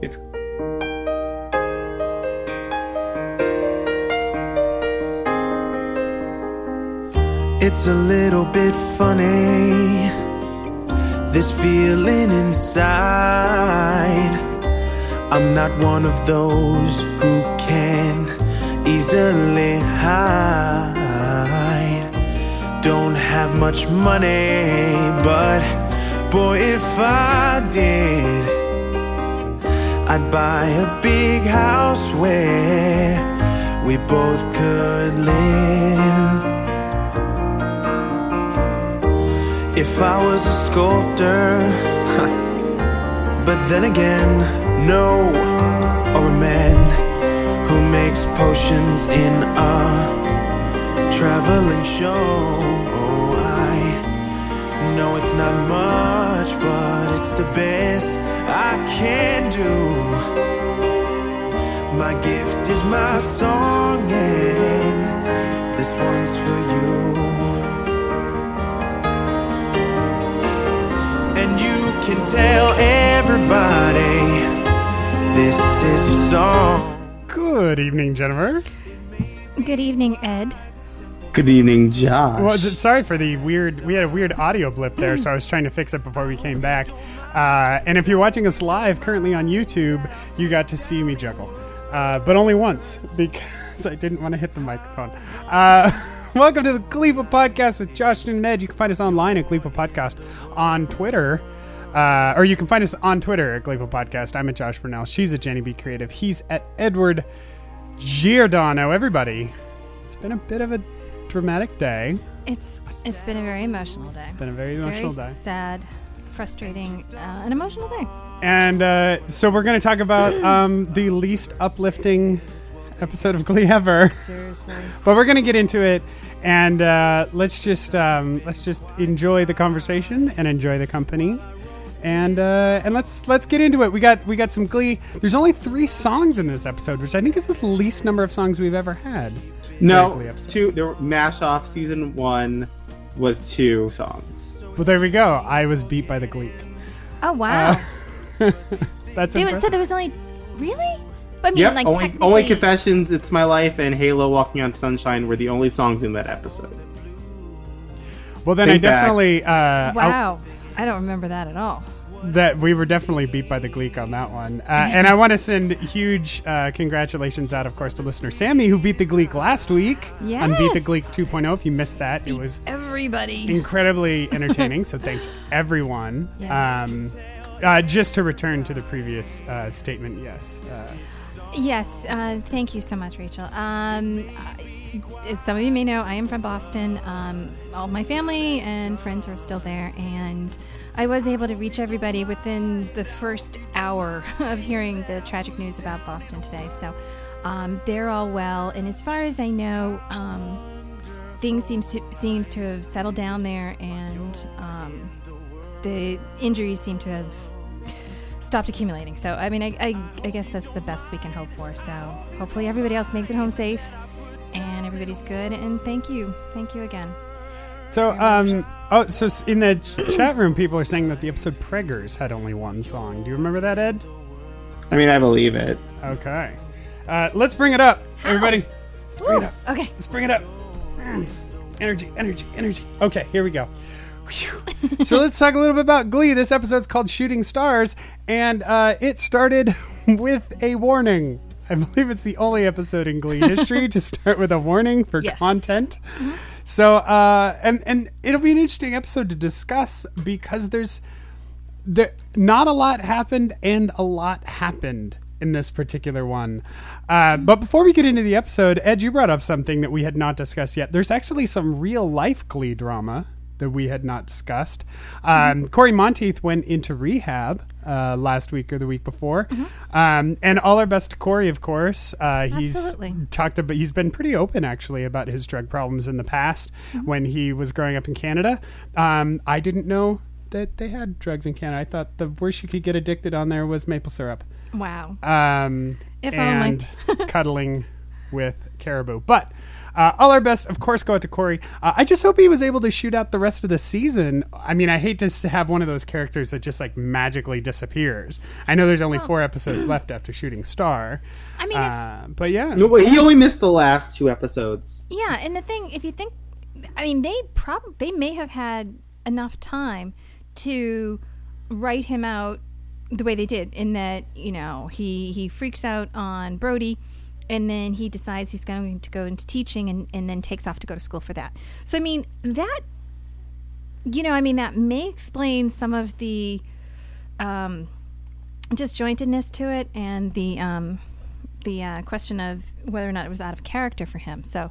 It's It's a little bit funny, this feeling inside. I'm not one of those who can easily hide. Don't have much money, but boy, if I did, I'd buy a big house where we both could live. If I was a sculptor, but then again, no, or a man who makes potions in a traveling show. Oh, I know it's not much, but it's the best I can do. My gift is my song, and this one's for you. and you can tell everybody this is your song. Good evening, Jennifer. Good evening, Ed. Good evening, Josh. Well, sorry for the weird. We had a weird audio blip there, so I was trying to fix it before we came back. Uh, and if you're watching us live currently on YouTube, you got to see me juggle, uh, but only once because I didn't want to hit the microphone. Uh, welcome to the Gleeful Podcast with Josh and Ned. You can find us online at Gleeful Podcast on Twitter. Uh, or you can find us on Twitter at Gleeful Podcast. I'm at Josh Burnell. She's at Jenny B Creative. He's at Edward Giordano. Everybody, it's been a bit of a dramatic day. It's it's been a very emotional day. Been a very emotional very day. sad, frustrating, uh, an emotional day. And uh, so we're going to talk about um, the least uplifting episode of Glee ever. Seriously. But we're going to get into it, and uh, let's just um, let's just enjoy the conversation and enjoy the company, and uh, and let's let's get into it. We got we got some Glee. There's only three songs in this episode, which I think is the least number of songs we've ever had. No, two. There were mash off season one was two songs. Well, there we go. I was beat by the Glee. Oh wow. That's They was- impressive. so there was only really. But I mean, Yep, like only, technically. only Confessions, It's My Life, and Halo Walking on Sunshine were the only songs in that episode. well, then I Think back. definitely uh, I- wow. I don't remember that at all. That we were definitely beat by the Gleek on that one. Uh, and I want to send huge uh, congratulations out, of course, to listener Sammy, who beat the Gleek last week on Beat the Yes. Gleek 2.0. If you missed that, it was Everybody. incredibly entertaining. so thanks, everyone. Yes. Um, uh, just to return to the previous uh, statement, yes. Uh, Yes, uh, thank you so much, Rachel. Um, as some of you may know, I am from Boston. Um, all my family and friends are still there, and I was able to reach everybody within the first hour of hearing the tragic news about Boston today. So um, they're all well, and as far as I know, um, things seems to seems to have settled down there, and um, the injuries seem to have stopped accumulating. So, I mean, I, I, I guess that's the best we can hope for. So, hopefully, everybody else makes it home safe and everybody's good. And thank you. Thank you again. So, um, oh, so in the ch- chat room, people are saying that the episode Preggers had only one song. Do you remember that, Ed? I mean, I believe it. Okay. Uh, let's bring it up, everybody. Let's bring it up. Okay. Let's bring it up. Mm. Energy, energy, energy. Okay, here we go. So let's talk a little bit about Glee. This episode's called Shooting Stars, and uh, it started with a warning. I believe it's the only episode in Glee history to start with a warning for Yes. content. So, uh, and and it'll be an interesting episode to discuss because there's there not a lot happened and a lot happened in this particular one. Uh, but before we get into the episode, Ed, you brought up something that we had not discussed yet. There's actually some real life Glee drama that we had not discussed. Um, Cory Monteith went into rehab uh, last week or the week before, um, and all our best to Cory, of course. Uh, he's Absolutely. talked about. He's been pretty open actually about his drug problems in the past when he was growing up in Canada. Um, I didn't know that they had drugs in Canada. I thought the worst you could get addicted on there was maple syrup Wow. um, If and cuddling with Caribou. But uh, all our best, of course, go out to Cory. Uh, I just hope he was able to shoot out the rest of the season. I mean, I hate to have one of those characters that just like magically disappears. I know there's only four episodes left after shooting Star. I mean, if- Uh, but yeah. No, but he only missed the last two episodes. Yeah, and the thing, if you think, I mean, they probably they may have had enough time to write him out the way they did, in that you know he he freaks out on Brody, and then he decides he's going to go into teaching, and and then takes off to go to school for that. So I mean that, you know, I mean that may explain some of the um, disjointedness to it, and the um, the uh, question of whether or not it was out of character for him. So.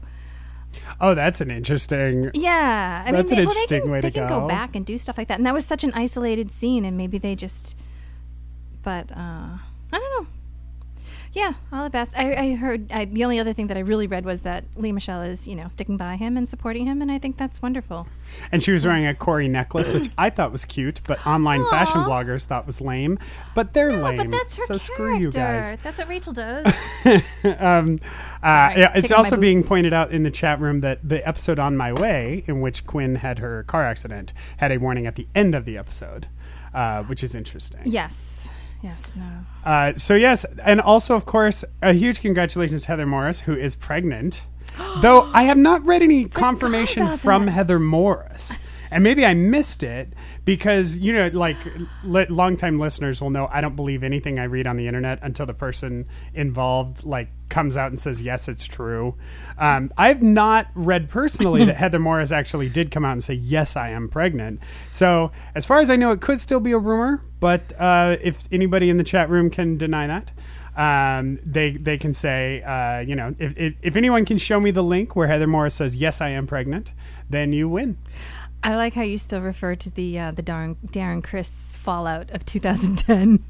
Oh, that's an interesting. Yeah, I That's mean, an they, well, interesting can, way they can go. go back and do stuff like that, and that was such an isolated scene, and maybe they just. But uh, I don't know. Yeah, all the best. I, I heard I, the only other thing that I really read was that Lea Michele is, you know, sticking by him and supporting him, and I think that's wonderful. And she was wearing a Cory necklace, which I thought was cute, but online Aw. fashion bloggers thought was lame. But they're No, lame. but that's her so character. screw you guys. That's what Rachel does. um, uh, Sorry, yeah, it's also being pointed out in the chat room that the episode on my way, in which Quinn had her car accident, had a warning at the end of the episode, uh, which is interesting. yes, yes, no. Uh, so yes, and also of course, a huge congratulations to Heather Morris, who is pregnant. Though I have not read any confirmation from that. Heather Morris, and maybe I missed it because you know, like li- longtime listeners will know, I don't believe anything I read on the internet until the person involved like comes out and says yes, it's true. Um, I've not read personally that Heather Morris actually did come out and say yes, I am pregnant. So as far as I know, it could still be a rumor, but uh, if anybody in the chat room can deny that um, they they can say, uh, you know, if, if if anyone can show me the link where Heather Morris says yes, I am pregnant, then you win. I like how you still refer to the uh, the Darren, Darren Criss fallout of 2010.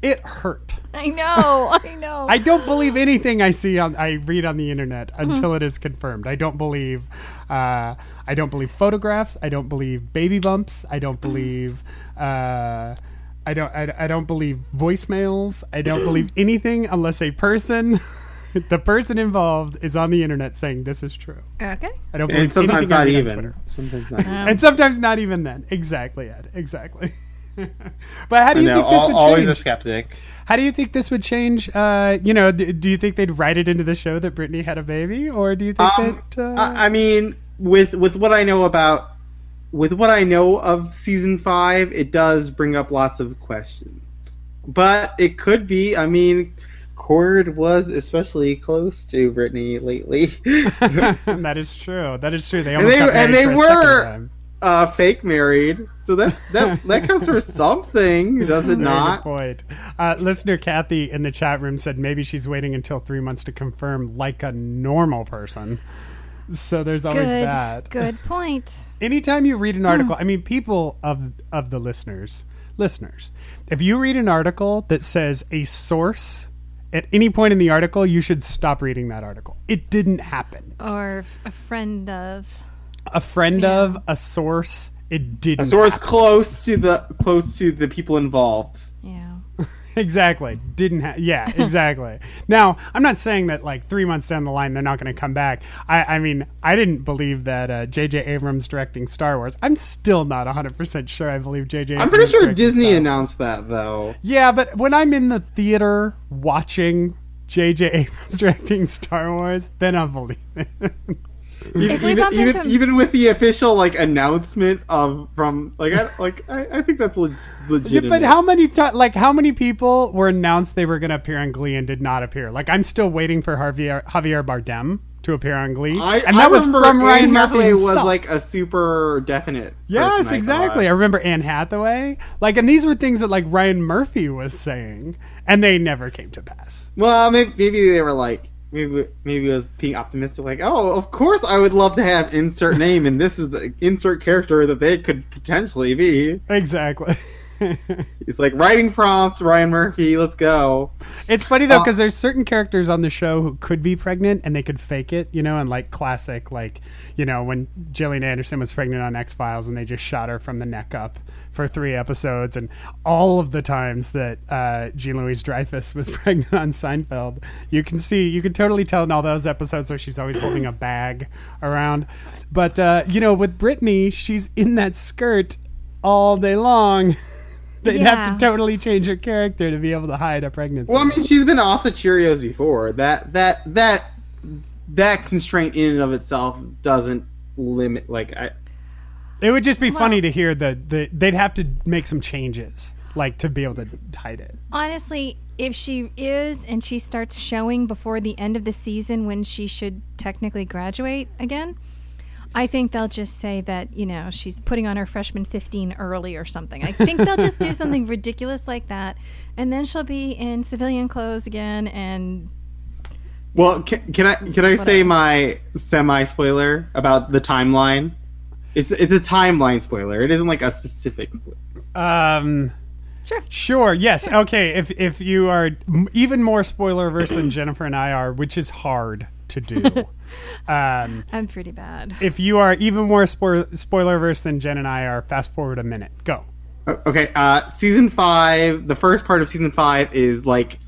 It hurt. I know, I know. I don't believe anything I see on I read on the internet Mm-hmm. until it is confirmed. I don't believe uh, I don't believe photographs. I don't believe baby bumps. I don't Mm-hmm. believe. Uh, I don't. I, I don't believe voicemails. I don't believe anything unless a person, the person involved, is on the internet saying this is true. okay. I don't believe And sometimes anything not even. Sometimes not. even. and sometimes not even then. Exactly, Ed. Exactly. but how do you know, think this al- would always a change? skeptic. How do you think this would change? Uh, you know, d- do you think they'd write it into the show that Brittany had a baby, or do you think Um, that? Uh, I, I mean, with with what I know about, with what I know of season five, it does bring up lots of questions. But it could be. I mean, Chord was especially close to Brittany lately. that is true. That is true. They and almost they got married and they for a were uh, fake married, so that that that counts for something, does it Very not? good point. Uh, listener Kathy in the chat room said maybe she's waiting until three months to confirm, like a normal person. So there's always Good. that. Good point. anytime you read an article, I mean, people of of the listeners, listeners, if you read an article that says a source at any point in the article, you should stop reading that article. It didn't happen. Or f- a friend of. A friend Yeah. of a source, it didn't. A source happen. close to the close to the people involved. Yeah. exactly. Didn't ha- yeah exactly. Now i'm not saying that like three months down the line they're not going to come back. I i mean i didn't believe that uh, jj abrams directing star wars. I'm still not 100% sure i believe jj I'm pretty sure Disney announced that though. yeah but when i'm in the theater watching jj abrams directing star wars then i'll believe it Even, If we even, bump even, into- even with the official like announcement of from like I like I, I think that's leg- Yeah, legitimate. but how many ti like how many people were announced they were going to appear on Glee and did not appear? Like I'm still waiting for Javier Javier Bardem to appear on Glee, I, and I that was from Ryan Anne Murphy Hathaway was like a super definite. yes, person, I exactly. I remember Anne Hathaway. Like, and these were things that like Ryan Murphy was saying, and they never came to pass. Well, maybe, maybe they were like maybe maybe it was being optimistic, like oh, of course I would love to have insert name, and this is the insert character that they could potentially be. Exactly. He's like writing prompts, Ryan Murphy. Let's go. It's funny though Uh, because there's certain characters on the show who could be pregnant and they could fake it, you know, and like classic, like you know when Gillian Anderson was pregnant on X Files and they just shot her from the neck up for three episodes, and all of the times that uh, Jean Louise Dreyfus was pregnant on Seinfeld, you can see, you can totally tell in all those episodes where she's always holding a bag around. But uh, you know, with Brittany, she's in that skirt all day long. They'd have to totally change her character to be able to hide a pregnancy. Well, I mean, she's been off the Cheerios before. That that that that constraint in and of itself doesn't limit. Like I, It would just be funny to hear that the, they'd have to make some changes, like to be able to hide it. Honestly, if she is and she starts showing before the end of the season when she should technically graduate again, I think they'll just say that, you know, she's putting on her freshman 15 early or something. I think they'll just do something ridiculous like that. And then she'll be in civilian clothes again. And well, can, can I can I say my semi spoiler about the timeline? It's it's a timeline spoiler. It isn't like a specific. Spoiler. Um, sure. sure, yes, okay. If if you are even more spoiler averse than Jennifer and I are, which is hard to do, um, I'm pretty bad. if you are even more spo- spoiler averse than Jen and I are, fast forward a minute. Go. Okay, uh, season five. The first part of season five is like,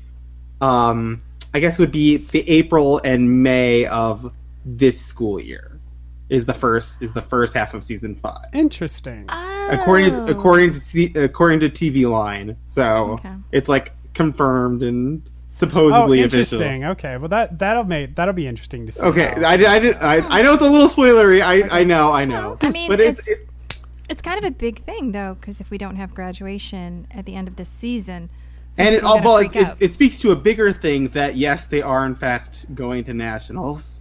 um, I guess would be the April and May of this school year. Is the first is the first half of season five. Interesting. according Oh. according to according to TV Line. So Okay. it's like confirmed and Oh, supposedly official. interesting. Okay, well that that'll make that'll be interesting to see. Okay, how- I, I, I I know it's a little spoilery. I I know I know. I mean, but it's, it's, it's kind of a big thing, though, because if we don't have graduation at the end of this season, and it all are well, it, it, it speaks to a bigger thing that yes, they are in fact going to nationals.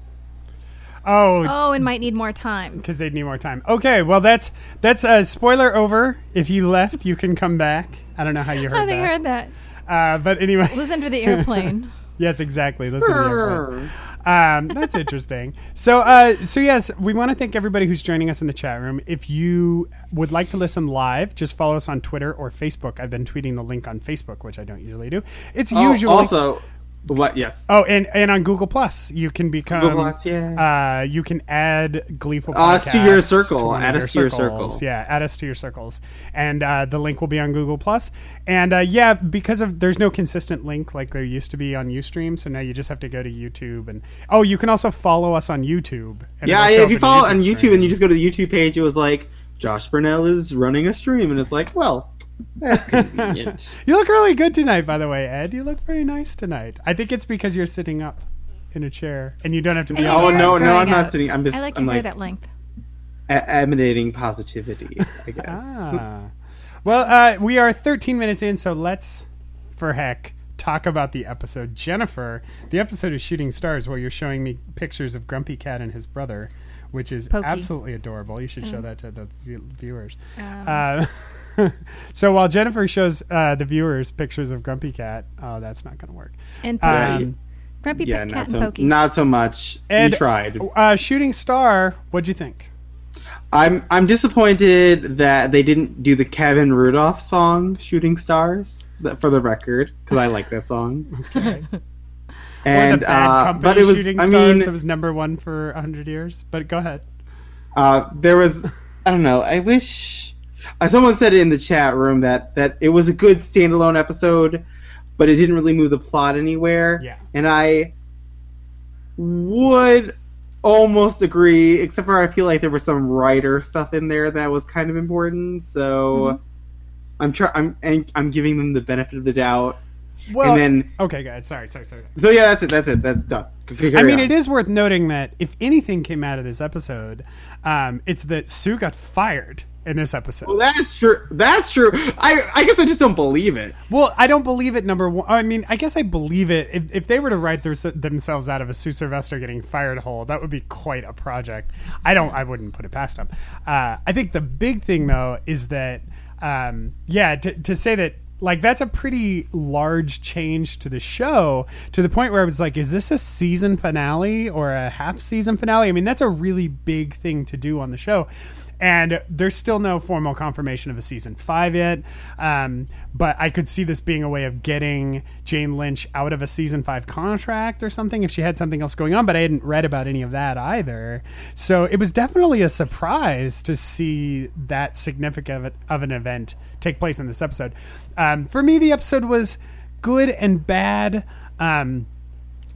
oh, oh, and might need more time. because they'd need more time. Okay, well that's that's a spoiler over. If you left, you can come back. I don't know how you heard I think I that. heard that. Uh, but anyway, Listen to the airplane. yes, exactly. Listen to the airplane. Um, that's interesting. So, uh, so yes, we want to thank everybody who's joining us in the chat room. If you would like to listen live, just follow us on Twitter or Facebook. I've been tweeting the link on Facebook, which I don't usually do. It's Oh, usually also, what? Yes. Oh, and and on Google Plus, you can become. Google Plus, yeah. Uh, you can add Gleeful Uh, us to your circle. of Add us to your circles. circle. Yeah, add us to your circles, and uh, the link will be on Google Plus. And uh, yeah, because of there's no consistent link like there used to be on UStream, so now you just have to go to YouTube and oh, you can also follow us on YouTube. and Yeah, if you follow on YouTube stream. and you just go to the YouTube page, it was like Josh Burnell is running a stream, and it's like, well, that's convenient. You look really good tonight, by the way, Ed. You look very nice tonight. I think it's because you're sitting up in a chair and you don't have to be. And Oh no, no, I'm not out. sitting. I'm just. I like I'm your hair like that length. e- emanating positivity. I guess. Ah. Well, uh, we are 13 minutes in, so let's, for heck, talk about the episode. Jennifer, the episode is Shooting Stars, where you're showing me pictures of Grumpy Cat and his brother, which is Pokey. absolutely adorable. You should show that to the view- viewers. Um, Uh, so while Jennifer shows uh, the viewers pictures of Grumpy Cat, oh, that's not going to work. and Pokey. Um, Grumpy yeah, Cat not and so Pokey. not so much. Ed- you tried. uh, Shooting Star, what'd you think? I'm I'm disappointed that they didn't do the Kevin Rudolf song "Shooting Stars" that, for the record because I like that song. Okay. and or the Bad uh, but it was Shooting I Stars mean that was number one for 100 years. But go ahead. uh, there was I don't know. I wish uh, someone said it in the chat room that that it was a good standalone episode, but it didn't really move the plot anywhere. Yeah. and I would almost agree, except for I feel like there was some Ryder stuff in there that was kind of important. So Mm-hmm. I'm trying. I'm and I'm giving them the benefit of the doubt. Well, and then okay, guys. Sorry, sorry, sorry. so yeah, that's it. That's it. That's done. I mean, it is worth noting that if anything came out of this episode, um, it's that Sue got fired in this episode. Well, that's true. That's true. I I guess I just don't believe it. Well, I don't believe it. Number one, I mean, I guess I believe it. If, if they were to write their, themselves out of a Sue Sylvester getting fired hole, that would be quite a project. I don't. I wouldn't put it past them. Uh, I think the big thing though is that, um, yeah, to, to say that. Like that's a pretty large change to the show to the point where I was like, is this a season finale or a half season finale? I mean, that's a really big thing to do on the show. And there's still no formal confirmation of a season five yet. Um, but I could see this being a way of getting Jane Lynch out of a season five contract or something if she had something else going on. But I hadn't read about any of that either. So it was definitely a surprise to see that significant of an event take place in this episode. Um, for me, the episode was good and bad. Um,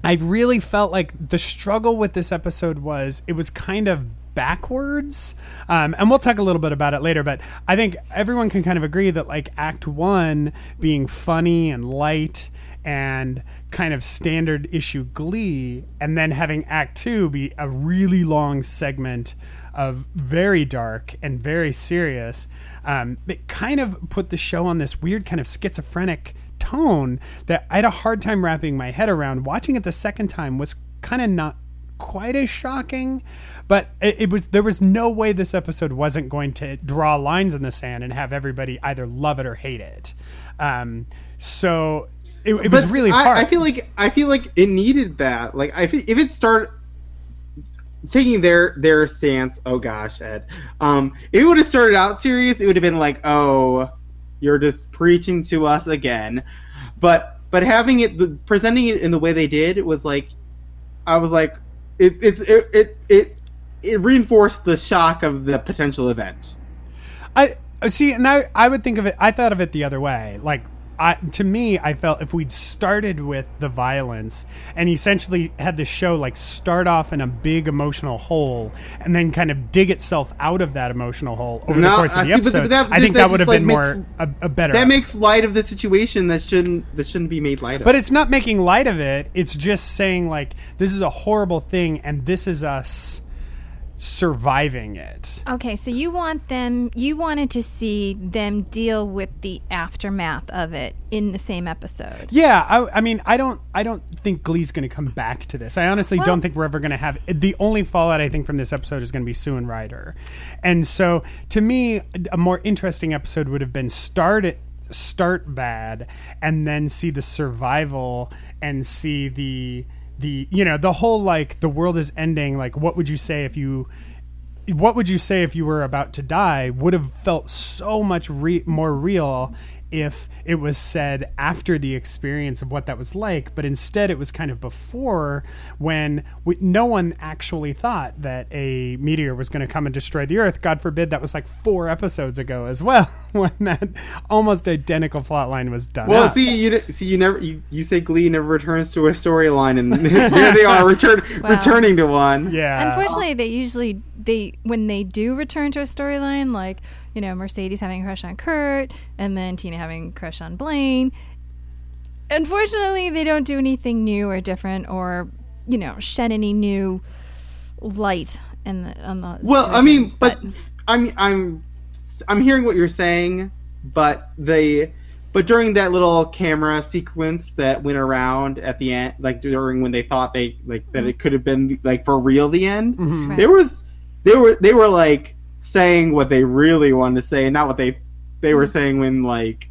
I really felt like the struggle with this episode was it was kind of backwards. Um, and we'll talk a little bit about it later, but I think everyone can kind of agree that like Act One being funny and light and kind of standard issue glee, and then having Act Two be a really long segment of very dark and very serious. Um, it kind of put the show on this weird kind of schizophrenic tone that I had a hard time wrapping my head around. Watching it the second time was kind of not quite as shocking, but it, it, was there was no way this episode wasn't going to draw lines in the sand and have everybody either love it or hate it. Um, so it, it was really hard. I, I, feel like I feel like it needed that. Like I if it started taking their their stance. Oh gosh, Ed. Um, if it would have started out serious, it would have been like, oh, you're just preaching to us again. But but having it the, presenting it in the way they did was like, I was like, it it, it it it reinforced the shock of the potential event. I see, and I I would think of it. I thought of it the other way. Like I, to me, I felt if we'd started with the violence and essentially had the show like start off in a big emotional hole and then kind of dig itself out of that emotional hole over no, the course of the I episode, that, I think that, that would have like been makes, more a, a, better. That episode. makes light of the situation that shouldn't that shouldn't be made light of. But it's not making light of it. It's just saying like this is a horrible thing and this is us surviving it. Okay, so you want them you wanted to see them deal with the aftermath of it in the same episode. Yeah, I, I mean, I don't I don't think Glee's going to come back to this. I honestly well, don't think we're ever going to have the only fallout I think from this episode is going to be Sue and Ryder. And so to me a more interesting episode would have been start it start bad and then see the survival and see the the you know the whole like the world is ending like what would you say if you what would you say if you were about to die would have felt so much re- more real if it was said after the experience of what that was like, but instead it was kind of before when we, no one actually thought that a meteor was going to come and destroy the Earth. God forbid that was like four episodes ago as well, when that almost identical plot line was done. Well, see, you see, you never you, you say Glee never returns to a storyline, and here they are return, wow. returning to one. Yeah. Unfortunately, they usually they when they do return to a storyline, like you know, Mercedes having a crush on Kurt and then Tina having a crush on Blaine. Unfortunately, they don't do anything new or different or, you know, shed any new light in the, on the Well, I mean, but, but I'm I'm I'm hearing what you're saying, but they but during that little camera sequence that went around at the end like during when they thought they like that mm-hmm. it could have been like for real the end mm-hmm. right. there was they were they were like saying what they really wanted to say, and not what they they were mm. saying when like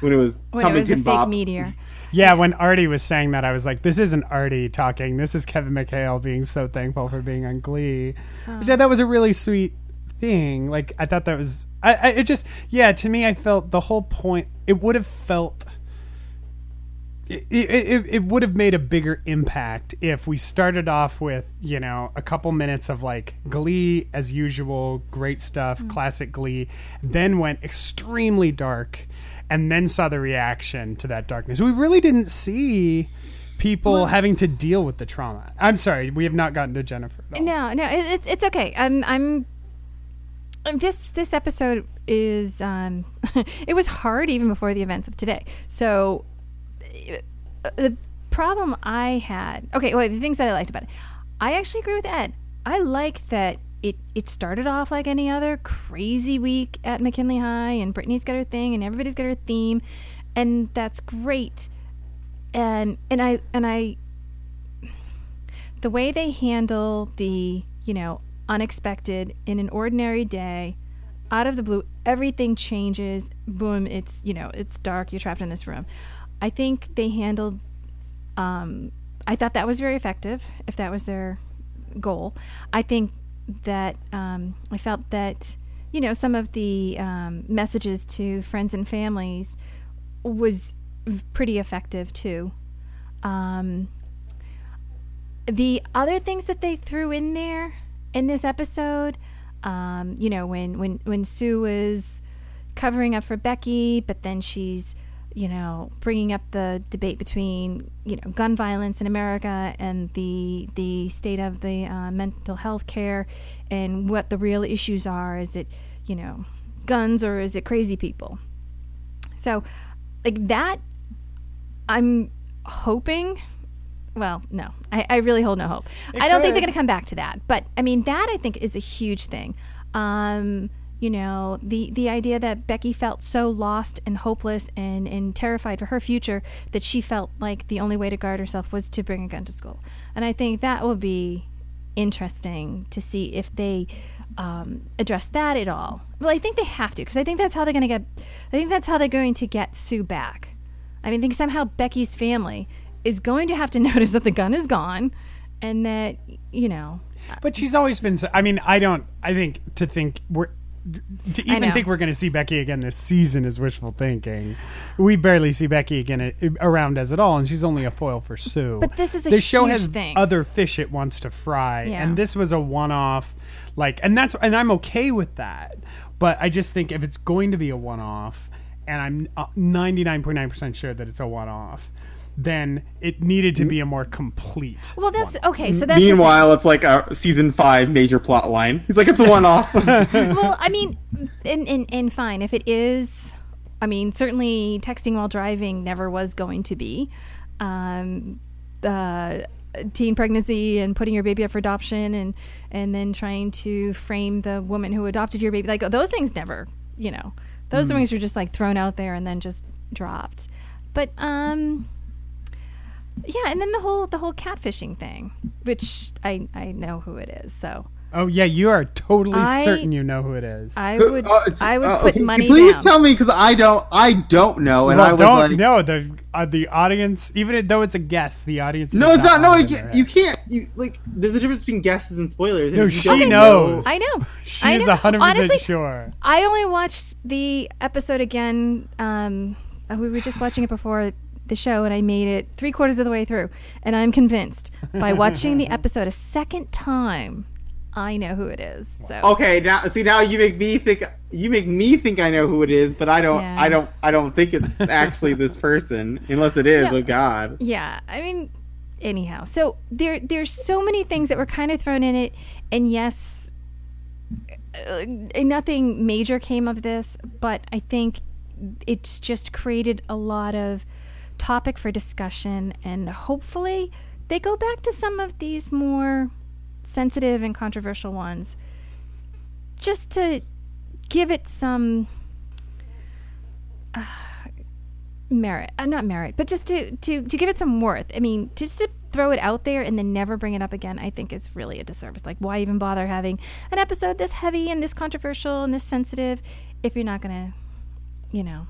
when it was when it was a fake meteor. Yeah, when Artie was saying that, I was like, "This isn't Artie talking. This is Kevin McHale being so thankful for being on Glee," oh. which I thought was a really sweet thing. Like, I thought that was, I, I, it just, yeah. To me, I felt the whole point. It would have felt it, it, it would have made a bigger impact if we started off with you know a couple minutes of like glee as usual great stuff mm-hmm. classic glee then went extremely dark and then saw the reaction to that darkness. We really didn't see people well, having to deal with the trauma. I'm sorry we have not gotten to jennifer no no it's, it's okay. I'm i'm this this episode is um it was hard even before the events of today. So Uh, the problem I had. Okay, well, the things that I liked about it. I actually agree with Ed. I like that it it started off like any other crazy week at McKinley High, and Brittany's got her thing, and everybody's got her theme, and that's great. And and I and I, the way they handle the you know unexpected in an ordinary day, out of the blue, everything changes. Boom! It's you know it's dark. You're trapped in this room. I think they handled. Um, I thought that was very effective. If that was their goal, I think that um, I felt that you know some of the um, messages to friends and families was pretty effective too. Um, the other things that they threw in there in this episode, um, you know, when when when Sue was covering up for Becky, but then she's you know bringing up the debate between you know gun violence in America and the the state of the uh, mental health care and what the real issues are. Is it you know guns or is it crazy people? So like that, I'm hoping well, no, I, I really hold no hope. I don't think they're going to come back to that. But I mean, that I think is a huge thing. Um, you know, the the idea that Becky felt so lost and hopeless and and terrified for her future that she felt like the only way to guard herself was to bring a gun to school. And I think that will be interesting to see if they um, address that at all. Well, I think they have to because I think that's how they're going to get. I think that's how they're going to get Sue back. I mean, I think somehow Becky's family is going to have to notice that the gun is gone, and that you know. But she's always been. I mean, I don't. I think to think we're to even think we're going to see Becky again this season is wishful thinking. We barely see Becky again around as at all, and she's only a foil for Sue. But this is a the show has thing. other fish it wants to fry, Yeah. and this was a one-off. Like, and that's and I'm okay with that. But I just think if it's going to be a one-off, and I'm uh, 99.9 percent sure that it's a one-off. Then it needed to be a more complete. Well, that's okay. So that's the thing. Meanwhile, it's like a season five major plot line. He's like, it's a one off. well, I mean, and, and and fine if it is. I mean, certainly texting while driving never was going to be. Um, uh, teen pregnancy and putting your baby up for adoption and and then trying to frame the woman who adopted your baby like those things never you know those things were just like thrown out there and then just dropped but um yeah and then the whole the whole catfishing thing which i i know who it is so Oh yeah, you are totally I- certain you know who it is. i would Uh, i would uh, put okay, money Please down tell me because I don't. I don't know, and well, I was don't like, no the uh, the audience, even though it's a guess, the audience. no, does it's not. No, have you it can't, you can't. You like. There's a difference between guesses and spoilers. and No, if you she don't knows. know- I know. She I is know. hundred Honestly, percent sure. I only watched the episode again. Um, we were just watching it before the show, and I made it three quarters of the way through. And I'm convinced by watching the episode a second time, I know who it is. So Okay, now see now you make me think. You make me think I know who it is, but I don't. Yeah. I don't. I don't think it's actually this person, unless it is. Oh God. yeah, I mean, anyhow, so there there's so many things that were kind of thrown in it, and yes, uh, nothing major came of this, but I think it's just created a lot of topic for discussion, and hopefully they go back to some of these more sensitive and controversial ones, just to give it some merit uh, not merit but just to, to to give it some worth. I mean just to throw it out there and then never bring it up again i think is really a disservice. Like why even bother having an episode this heavy and this controversial and this sensitive if you're not gonna you know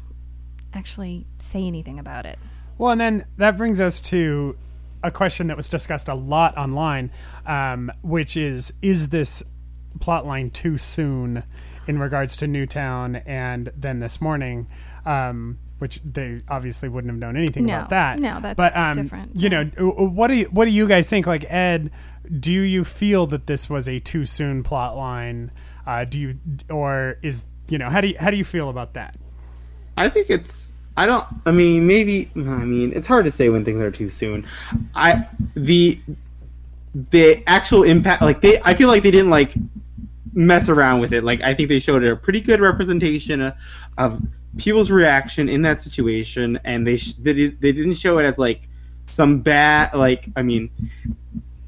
actually say anything about it Well, and then that brings us to a question that was discussed a lot online, um, which is: Is this plot line too soon in regards to Newtown and then this morning? Um, which they obviously wouldn't have known anything No. about that. No, that's but, um, different. You know, what do you what do you guys think? Like Ed, do you feel that this was a too soon plot line? Uh, do you or is you know how do you how do you feel about that? I think it's. I don't. I mean, maybe. I mean, it's hard to say when things are too soon. I the the actual impact. Like they, I feel like they didn't like mess around with it. Like I think they showed a pretty good representation of, people's reaction in that situation, and they sh- they, did, they didn't show it as like some bad. Like I mean,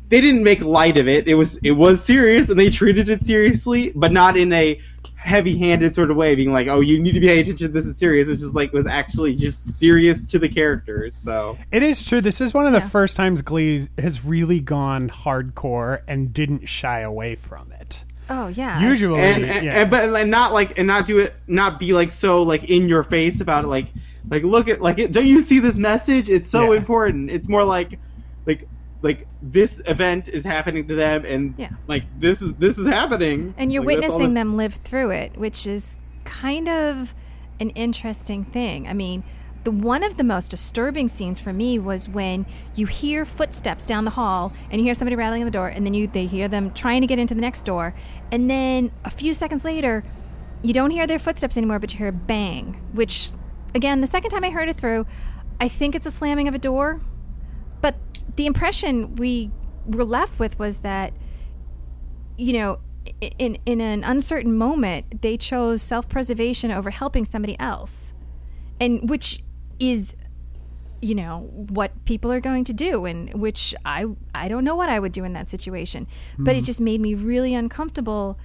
they didn't make light of it. It was it was serious, and they treated it seriously, but not in a heavy-handed sort of way, being like, "Oh, you need to be pay attention. This is serious." It's just like was actually just serious to the characters. So It is true. This is one of the Yeah. first times Glee has really gone hardcore and didn't shy away from it. oh yeah Usually, and, and, yeah. and- but like, not like and not do it, not be like so like in your face about it. Like like look at like it, don't you see this message? It's so Yeah. important. It's more like like like this event is happening to them, and Yeah. like this is this is happening, and you're Like, witnessing the- them live through it, which is kind of an interesting thing. I mean, the one of the most disturbing scenes for me was when you hear footsteps down the hall and you hear somebody rattling on the door, and then you they hear them trying to get into the next door, and then a few seconds later, you don't hear their footsteps anymore, but you hear a bang. Which, again, the second time I heard it through, I think it's a slamming of a door, but the impression we were left with was that you know, in in an uncertain moment, they chose self-preservation over helping somebody else, and which is, you know, what people are going to do, and which I I don't know what I would do in that situation, but it hmm. just made me really uncomfortable,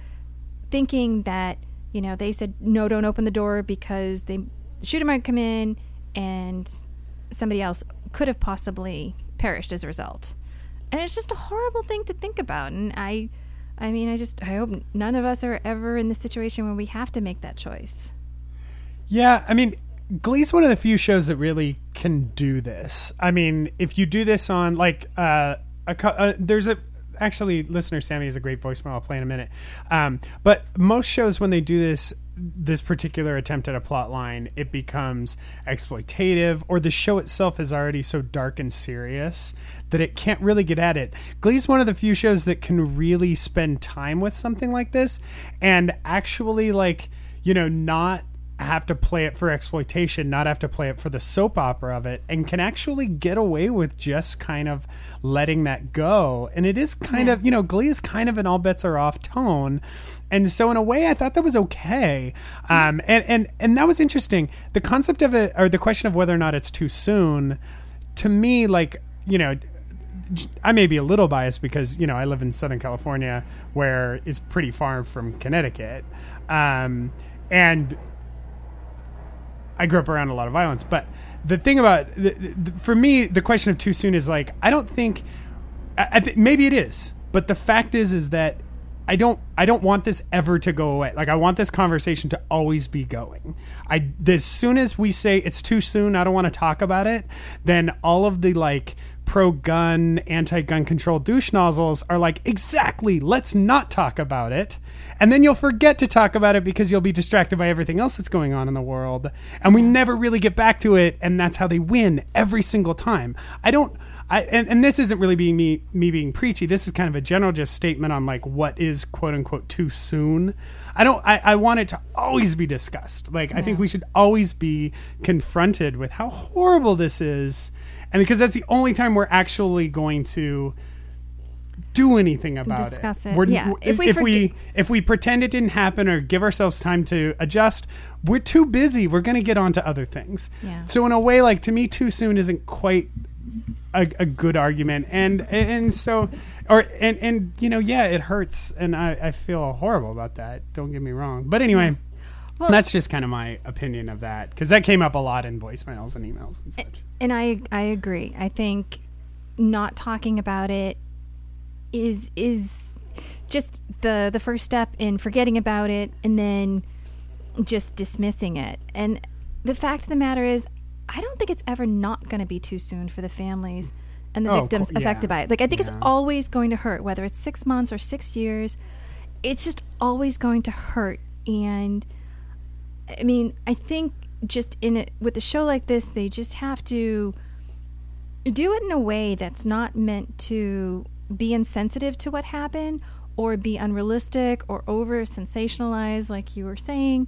thinking that you know they said no, don't open the door because they the shooter might come in, and somebody else could have possibly perished as a result. And it's just a horrible thing to think about. And i i mean i just i hope none of us are ever in the situation where we have to make that choice. Yeah, I mean, Glee's one of the few shows that really can do this. I mean, if you do this on like uh, a, uh there's a actually listener Sammy is a great voicemail. I'll play in a minute. Um, but most shows when they do this this particular attempt at a plot line, it becomes exploitative, or the show itself is already so dark and serious that it can't really get at it. Glee's one of the few shows that can really spend time with something like this and actually like you know not have to play it for exploitation, not have to play it for the soap opera of it, and can actually get away with just kind of letting that go. And it is kind Yeah. of, you know, Glee is kind of an all bets are off tone. And so in a way I thought that was okay. Um, and, and, and that was interesting. The concept of it, or the question of whether or not it's too soon, to me, like, you know, I may be a little biased because you know I live in Southern California, where is pretty far from Connecticut, um, and I grew up around a lot of violence. But the thing about the, the, for me, the question of too soon is like I don't think. I, I th- maybe it is, but the fact is, is that I don't. I don't want this ever to go away. Like I want this conversation to always be going. I as soon as we say it's too soon, I don't want to talk about it. Then all of the like pro-gun, anti-gun control douche nozzles are like exactly. Let's not talk about it. And then you'll forget to talk about it because you'll be distracted by everything else that's going on in the world. And we never really get back to it. And that's how they win every single time. I don't. I, and, and this isn't really being me me being preachy. This is kind of a general just statement on like what is quote unquote too soon. I don't. I, I want it to always be discussed. Like I think we should always be confronted with how horrible this is, and because that's the only time we're actually going to do anything about Discuss it. it. Yeah. If we if forget- we if we pretend it didn't happen or give ourselves time to adjust, we're too busy. We're going to get on to other things. Yeah. So in a way, like to me, too soon isn't quite a, a good argument, and and so or and and you know, yeah, it hurts, and I I feel horrible about that. Don't get me wrong, but anyway. Well- that's just kind of my opinion of that because that came up a lot in voicemails and emails and such. and i i agree i think not talking about it is is just the the first step in forgetting about it and then just dismissing it and the fact of the matter is i don't think it's ever not going to be too soon for the families and the Oh, victims cool. affected Yeah. by it like i think Yeah. it's always going to hurt whether it's six months or six years it's just always going to hurt and i mean i think just in it with a show like this they just have to do it in a way that's not meant to be insensitive to what happened or be unrealistic or over sensationalize like you were saying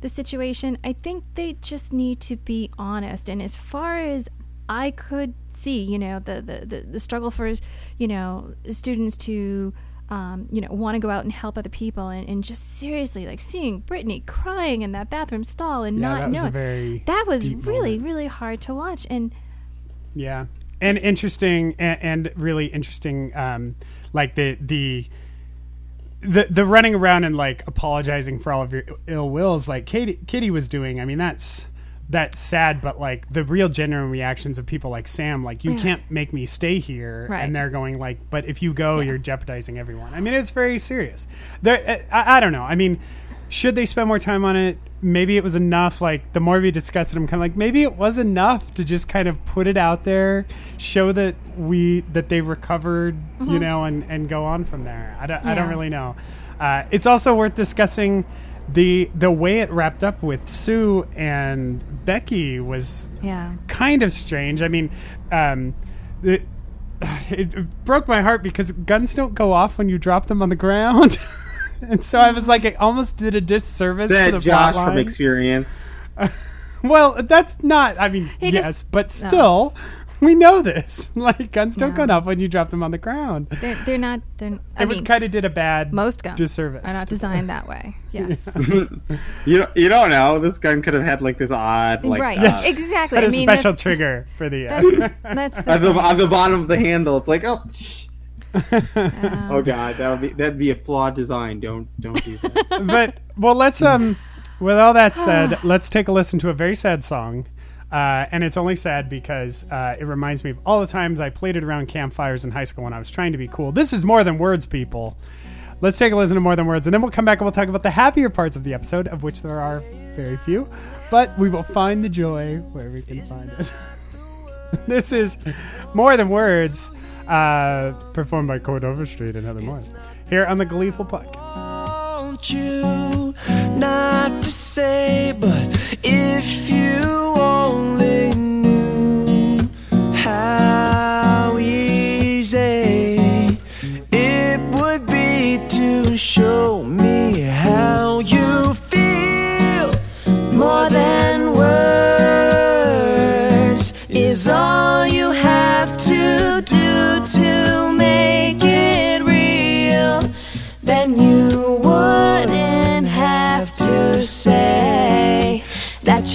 the situation i think they just need to be honest and as far as i could see you know the the, the, the struggle for you know students to um, you know want to go out and help other people and, and just seriously like seeing brittany crying in that bathroom stall and Yeah, not that was a knowing very that was really moment. really hard to watch and Yeah, and interesting, and, and really interesting. Um, like the the the the running around and like apologizing for all of your ill wills, like Katie Kitty was doing. I mean, that's that's sad, but like the real genuine reactions of people like Sam, like you Yeah. can't make me stay here, Right. and they're going like, but if you go, Yeah. you're jeopardizing everyone. I mean, it's very serious. There, uh, I, I don't know. I mean. Should they spend more time on it? maybe it was enough. Like the more we discuss it, I'm kind of like maybe it was enough to just kind of put it out there, show that we that they recovered, you know, and and go on from there. I don't I don't really know. Uh, it's also worth discussing the the way it wrapped up with Sue and Becky was Yeah. kind of strange. I mean, um, it, it broke my heart because guns don't go off when you drop them on the ground. and so I was like, I almost did a disservice to Said the Josh plot from experience. Well, that's not. I mean, He yes, just- but no. still, we know this. Like guns don't Yeah. go off when you drop them on the ground. They're, they're not. They're. I it was kind of did a bad most guns disservice. are not designed that way. Yes. You don't, you don't know. This gun could have had like this odd like right. uh, Exactly. Had I a mean, special trigger for the. Uh, that's, that's the at the thing. at the bottom of the handle. It's like oh. psh. Um, Oh god, that would be that'd be a flawed design. Don't don't do that. but well, let's um. With all that said, let's take a listen to a very sad song. Uh, and it's only sad because uh, it reminds me of all the times I played it around campfires in high school when I was trying to be cool. This is more than words, people. Let's take a listen to more than words, and then we'll come back and we'll talk about the happier parts of the episode, of which there are very few. But we will find the joy where we can find it. this is more than words, uh, performed by Chord Overstreet and Heather Morris here on the Gleeful Podcast. want you not to say, but if you only knew how easy it would be to show me how you feel more than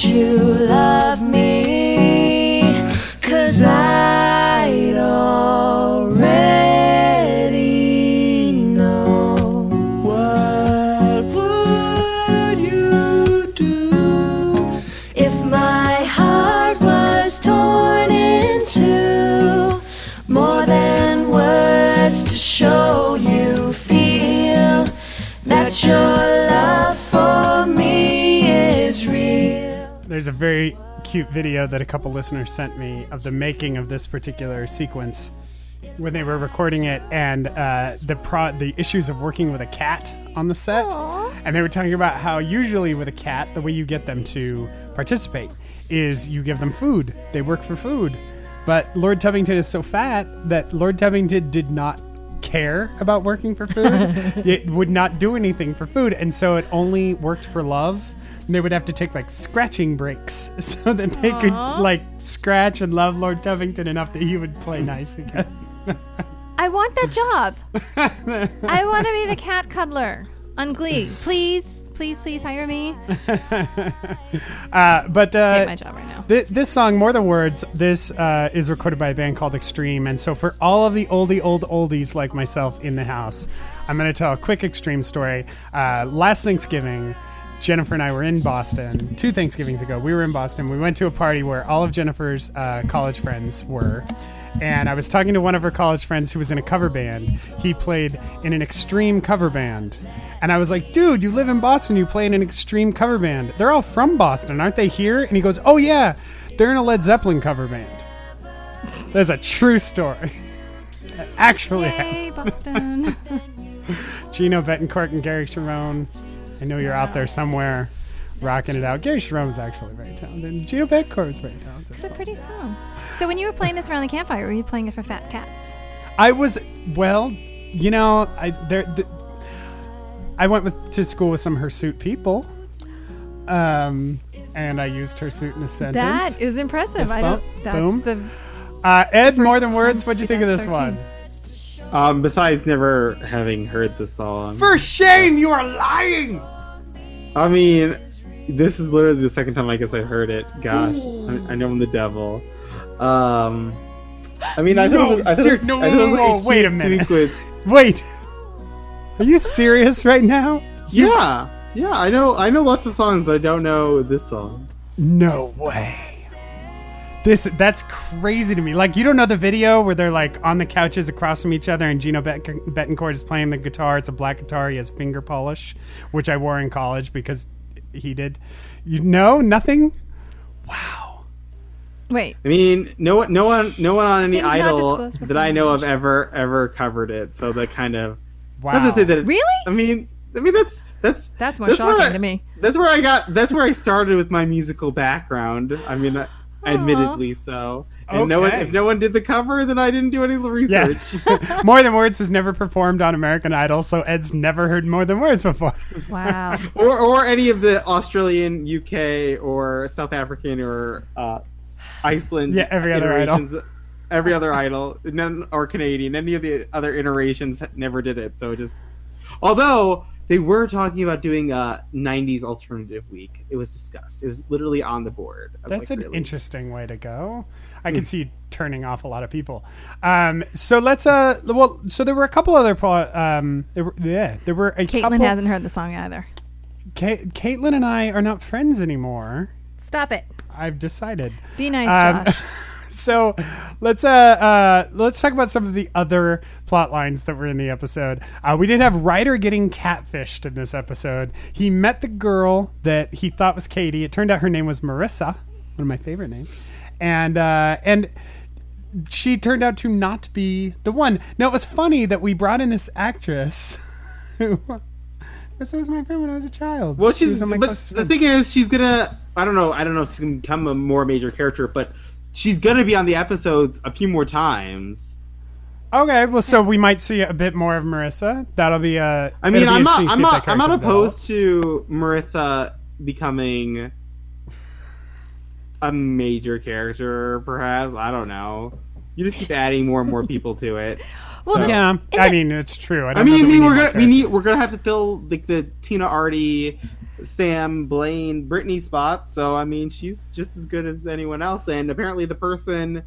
you cute video that a couple listeners sent me of the making of this particular sequence when they were recording it and uh, the pro- the issues of working with a cat on the set. And they were talking about how usually with a cat, the way you get them to participate is you give them food. They work for food. But Lord Tubbington is so fat that Lord Tubbington did not care about working for food. it would not do anything for food, and so it only worked for love. And they would have to take like scratching breaks so that they could like scratch and love Lord Tubbington enough that he would play nice again. I want that job. I want to be the cat cuddler on Glee. Please, please, please hire me. Uh, but uh, my job right now. Th- this song, More Than Words, this uh, is recorded by a band called Extreme. And so, for all of the oldie, old oldies like myself in the house, I'm going to tell a quick Extreme story. Uh, last Thanksgiving, Jennifer and I were in Boston two Thanksgivings ago. We were in Boston. We went to a party where all of Jennifer's uh, college friends were. And I was talking to one of her college friends who was in a cover band. He played in an extreme cover band. And I was like, dude, you live in Boston. You play in an extreme cover band. They're all from Boston, aren't they here? And he goes, oh, yeah, they're in a Led Zeppelin cover band. That's a true story. Actually. Yay, Boston. Gino Bettencourt and Gary Cherone. I know you're out there somewhere rocking it out. Gary Cherone was actually very talented. and Gino Bettencourt was very talented. it's a pretty song. So when you were playing this around the campfire, were you playing it for fat cats? I was well, you know, I there. The, I went with to school with some hirsute people, um, and I used hirsute in a sentence. That is impressive. Fist I bump. don't. That's Boom. the uh, Ed, more than words. What'd you think of this 2013. one? Um, besides never having heard the song, For shame, you are lying. I mean, this is literally the second time I guess I heard it. Gosh, I, I know I'm the devil. Um, I mean, I No, thought it was, I thought it was, no, I thought no, like wait a minute. sequence. Wait, are you serious right now? Yeah, yeah, I know, I know lots of songs, but I don't know this song. No way. This that's crazy to me. Like you don't know the video where they're like on the couches across from each other, and Gino Bet- Bettencourt is playing the guitar. It's a black guitar. He has finger polish, which I wore in college because he did. You know nothing. Wow. Wait, I mean, no one, no one, no one on any Things idol that I know of ever ever covered it. So that kind of Wow. not to say that it's, Really? I mean, I mean that's that's that's more where shocking I- to me. That's where I got. That's where I started with my musical background. I mean, I- admittedly so. And no one, Okay. if no one did the cover, then I didn't do any Yeah. research. More Than Words was never performed on American Idol, so Ed's never heard More Than Words before. Wow. or or any of the Australian, UK, or South African, or uh, Iceland. Yeah, every other idol. Every other idol, none or Canadian, any of the other iterations never did it. So it just, although they were talking about doing a '90s alternative week, it was discussed. It was literally on the board. That's like, an really? interesting way to go. I can see turning off a lot of people. Um, so let's uh, well, so there were a couple other plot. Um, there were, yeah, there were a Caitlin couple. hasn't heard the song either. Ca- Caitlin and I are not friends anymore. Stop it. I've decided. Be nice, Um, Josh. so let's uh, uh let's talk about some of the other plot lines that were in the episode. Uh, we did have Ryder getting catfished in this episode. He met the girl that he thought was Katie. It turned out her name was Marissa, one of my favorite names, and uh, and she turned out to not be the one. Now it was funny that we brought in this actress. who Marissa was my friend when I was a child. Well, She she's my but the friends. thing is, she's gonna. I don't know. I don't know if she's gonna become a more major character, but she's gonna be on the episodes a few more times. Okay, well, so we might see a bit more of Marissa. That'll be a. I mean, I'm not. I'm not. I'm not character opposed to Marissa becoming a major character. Perhaps I don't know. You just keep adding more and more people to it. Well, develops. Yeah, I mean it's true. I, I don't know mean, that I mean, we we're gonna more we need we're gonna have to fill like the Tina Artie, Sam Blaine, Brittany spots. So I mean, she's just as good as anyone else. And apparently, the person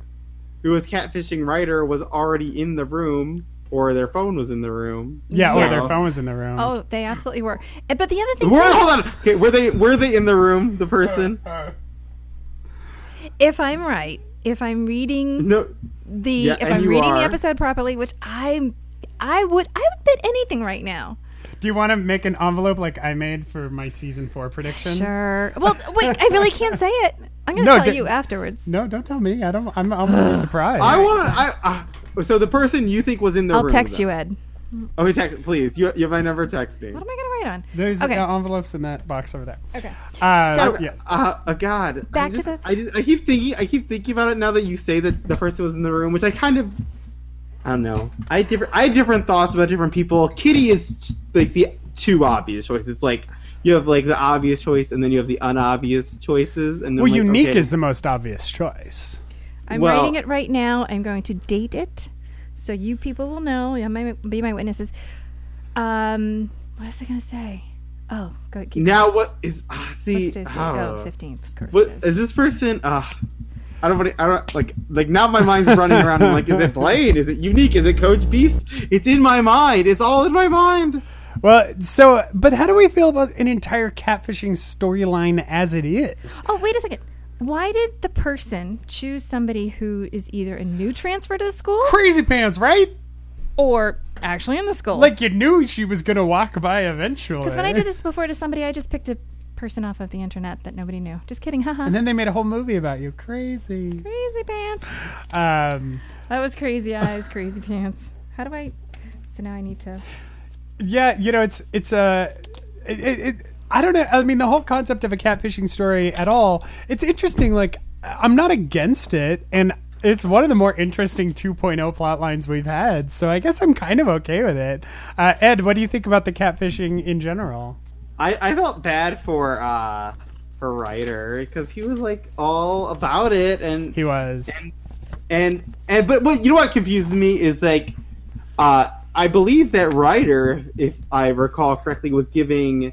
who was catfishing Ryder was already in the room, or their phone was in the room. yeah, or their Yes. phone was in the room. Oh, they absolutely were. Uh, But the other thing, Were, too, hold on. Okay, were they were they in the room? The person? if I'm right, if I'm reading No. the, Yeah, if I'm you reading the episode properly, which I'm, I would, I would bet anything right now. Do you want to make an envelope like I made for my season four prediction? Sure. Well, wait, I really can't say it. I'm going to No, tell d- you afterwards. No, don't tell me. I don't. I'm. I'm gonna surprised. I want to. I uh, so the person you think was in the room. I'll room. text though. you, Ed. Okay, text please. You, you have my number. Text me. What am I going to write on? There's okay. uh, envelopes in that box over there. okay. Uh, So- yes. Uh, uh, God. Back I to the- I, just- I keep thinking. I keep thinking about it now that you say that the person was in the room, which I kind of. I don't know. I had different. I had different thoughts about different people. Kitty is like the too obvious choice. It's like you have like the obvious choice, and then you have the unobvious choices. And Well, like, unique okay, is the most obvious choice. I'm Well- writing it right now. I'm going to date it, so you people will know. You might be my witnesses. Um, what was I going to say? Oh, go keep. now. What is? Uh, see. What's today's oh. Oh, fifteenth. Of course. What it is is. this person? Uh, I don't. wanna- I don't like. Like now, my mind's running around. I'm like, is it Blade? Is it Unique? Is it Coach Beast? It's in my mind. It's all in my mind. Well, so, but how do we feel about an entire catfishing storyline as it is? Oh, wait a second. Why did the person choose somebody who is either a new transfer to the school Crazy pants, right? or actually in the school? Like you knew she was gonna walk by eventually. because when I did this before to somebody, I just picked a person off of the internet that nobody knew. Just kidding, haha. and then they made a whole movie about you. Crazy. crazy pants. Um, That was crazy eyes, crazy pants. How do I? So now I need to. yeah, you know, it's it's a. it, it, it, I don't know. I mean, the whole concept of a catfishing story at all. It's interesting. Like, I'm not against it, and it's one of the more interesting 2.0 plot lines we've had. So I guess I'm kind of okay with it. Uh, Ed, what do you think about the catfishing in general? I, I felt bad for uh for Ryder because he was like all about it and He was. and and but but you know what confuses me is like uh I believe that Ryder, if I recall correctly, was giving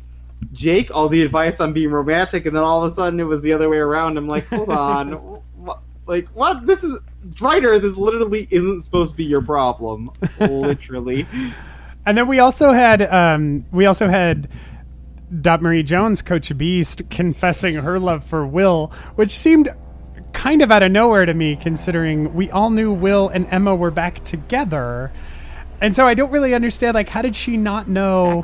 Jake all the advice on being romantic, and then all of a sudden it was the other way around. I'm like, hold on, like what? This is Ryder. This literally isn't supposed to be your problem, literally. And then we also had um, we also had Dot Marie Jones, Coach Beast, confessing her love for Will, which seemed kind of out of nowhere to me, considering we all knew Will and Emma were back together. And so I don't really understand, like, how did she not know?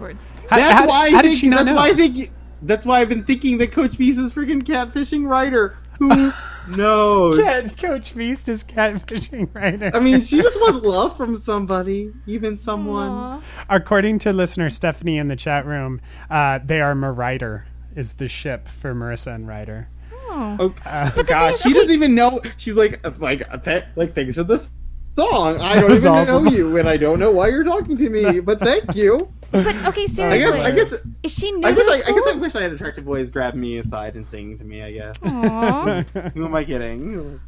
How, That's how- why I how think, did she not that's know? why I think That's why I've been thinking that Coach Beast is freaking catfishing Ryder. Who knows? Cat, Coach Beast is catfishing Ryder. I mean, she just wants love from somebody, even someone. Aw. According to listener Stephanie in the chat room, uh, they are Mariter is the ship for Marissa and Ryder. Oh. Oh, oh gosh, she doesn't even know. She's like, like, th- like, thanks for this song. I don't even awesome. know you, and I don't know why you're talking to me, but thank you. But okay, seriously, I seriously, guess, I guess, is she new I to I, I guess, I wish I had attractive boys grab me aside and sing to me. I guess. Aw. Who am I kidding?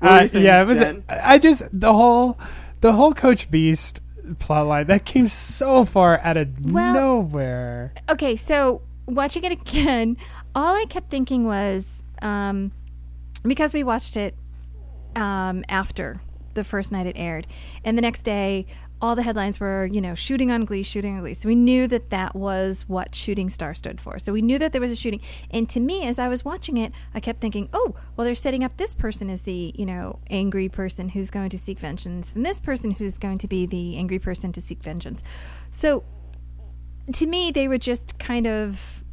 Uh, saying, yeah, it was. Jen? I just the whole the whole Coach Beast plotline that came so far out of Well- nowhere. okay, so watching it again, all I kept thinking was um, because we watched it um, after the first night it aired, and the next day, all the headlines were, you know, shooting on Glee, shooting on Glee. So we knew that that was what Shooting Star stood for. So we knew that there was a shooting. And to me, as I was watching it, I kept thinking, oh, well, they're setting up this person as the, you know, angry person who's going to seek vengeance, and this person who's going to be the angry person to seek vengeance. So to me, they were just kind of